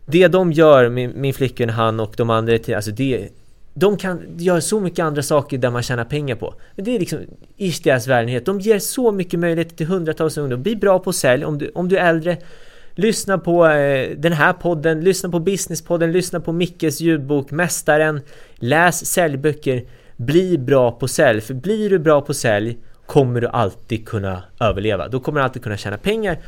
det de gör, min, min flickvän, han och de andra, alltså det, de kan göra så mycket andra saker där man tjänar pengar på. Men det är liksom ish deras världenhet. De ger så mycket möjligheter till hundratals ungdomar. Bli bra på sälj om du, om du är äldre. Lyssna på eh, den här podden, lyssna på Businesspodden, lyssna på Mickes ljudbok Mästaren. Läs säljböcker. Bli bra på sälj. För blir du bra på sälj kommer du alltid kunna överleva. Då kommer du alltid kunna tjäna pengar.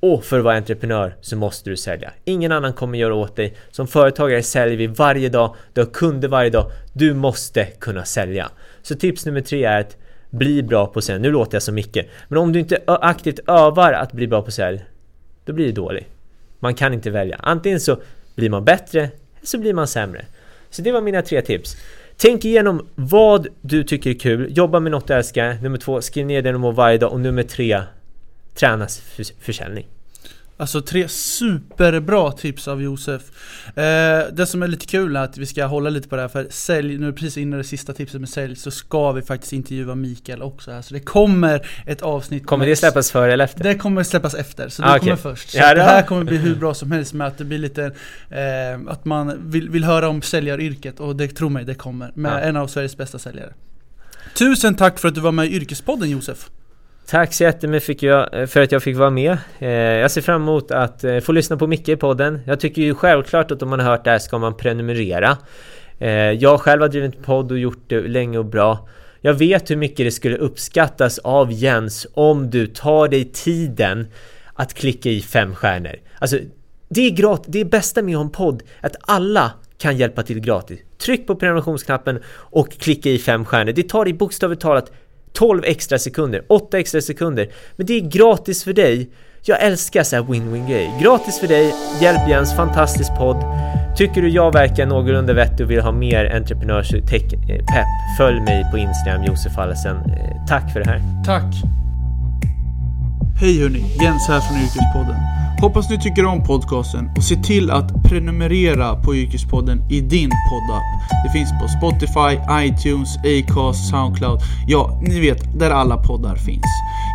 Och för att vara entreprenör så måste du sälja. Ingen annan kommer göra åt dig. Som företagare säljer vi varje dag. Du har kunder varje dag. Du måste kunna sälja. Så tips nummer tre är att bli bra på sälj. Nu låter jag som Micke. Men om du inte aktivt övar att bli bra på sälj, då blir det dålig. Man kan inte välja. Antingen så blir man bättre, eller så blir man sämre. Så det var mina tre tips. Tänk igenom vad du tycker är kul, jobba med något du älskar. Nummer två, skriv ner det du mår varje dag. Och nummer tre, tränas för försäljning. Alltså tre superbra tips av Josef. Eh, det som är lite kul är att vi ska hålla lite på det här för sälj, nu precis innan det sista tipset med sälj så ska vi faktiskt intervjua Mikael också här. Så det kommer ett avsnitt. Kommer det släppas före eller efter? Det kommer släppas efter, så det ah, kommer först. Så ja, det här kommer bli hur bra som helst med att det blir lite, eh, att man vill, vill höra om säljaryrket och det, tro mig, det kommer. Med ja. en av Sveriges bästa säljare. Tusen tack för att du var med i Yrkespodden Josef. Tack så jättemycket eh, för att jag fick vara med. Eh, jag ser fram emot att eh, få lyssna på Micke i podden. Jag tycker ju självklart att om man har hört det här ska man prenumerera. Jag själv har drivit podd och gjort det länge och bra. Jag vet hur mycket det skulle uppskattas av Jens om du tar dig tiden att klicka i fem stjärnor. Alltså, det är gratis. Det är bästa med att ha en podd, att alla kan hjälpa till gratis. Tryck på prenumerationsknappen och klicka i fem stjärnor. Det tar dig bokstavligt talat 12 extra sekunder, 8 extra sekunder. Men det är gratis för dig. Jag älskar så här win-win grej. Gratis för dig, hjälp Jens, fantastisk podd. Tycker du jag verkar någorlunda vettig och vill ha mer entreprenörs tech eh, pepp, följ mig på Instagram, Josef Allesen. Eh, tack för det här. Tack. Hej hörni, Jens här från Yrkespodden. Hoppas ni tycker om podcasten och se till att prenumerera på Yrkespodden i din poddapp. Det finns på Spotify, iTunes, Acast, Soundcloud. Ja, ni vet, där alla poddar finns.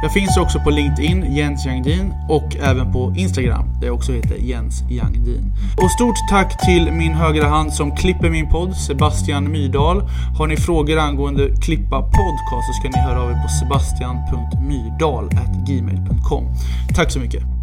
Jag finns också på LinkedIn, Jens Jangdin, och även på Instagram, där jag också heter Jens Jangdin. Och stort tack till min högra hand som klipper min podd, Sebastian Myrdal. Har ni frågor angående klippa podcast så ska ni höra av er på sebastian.myrdal.gmail.com. Tack så mycket!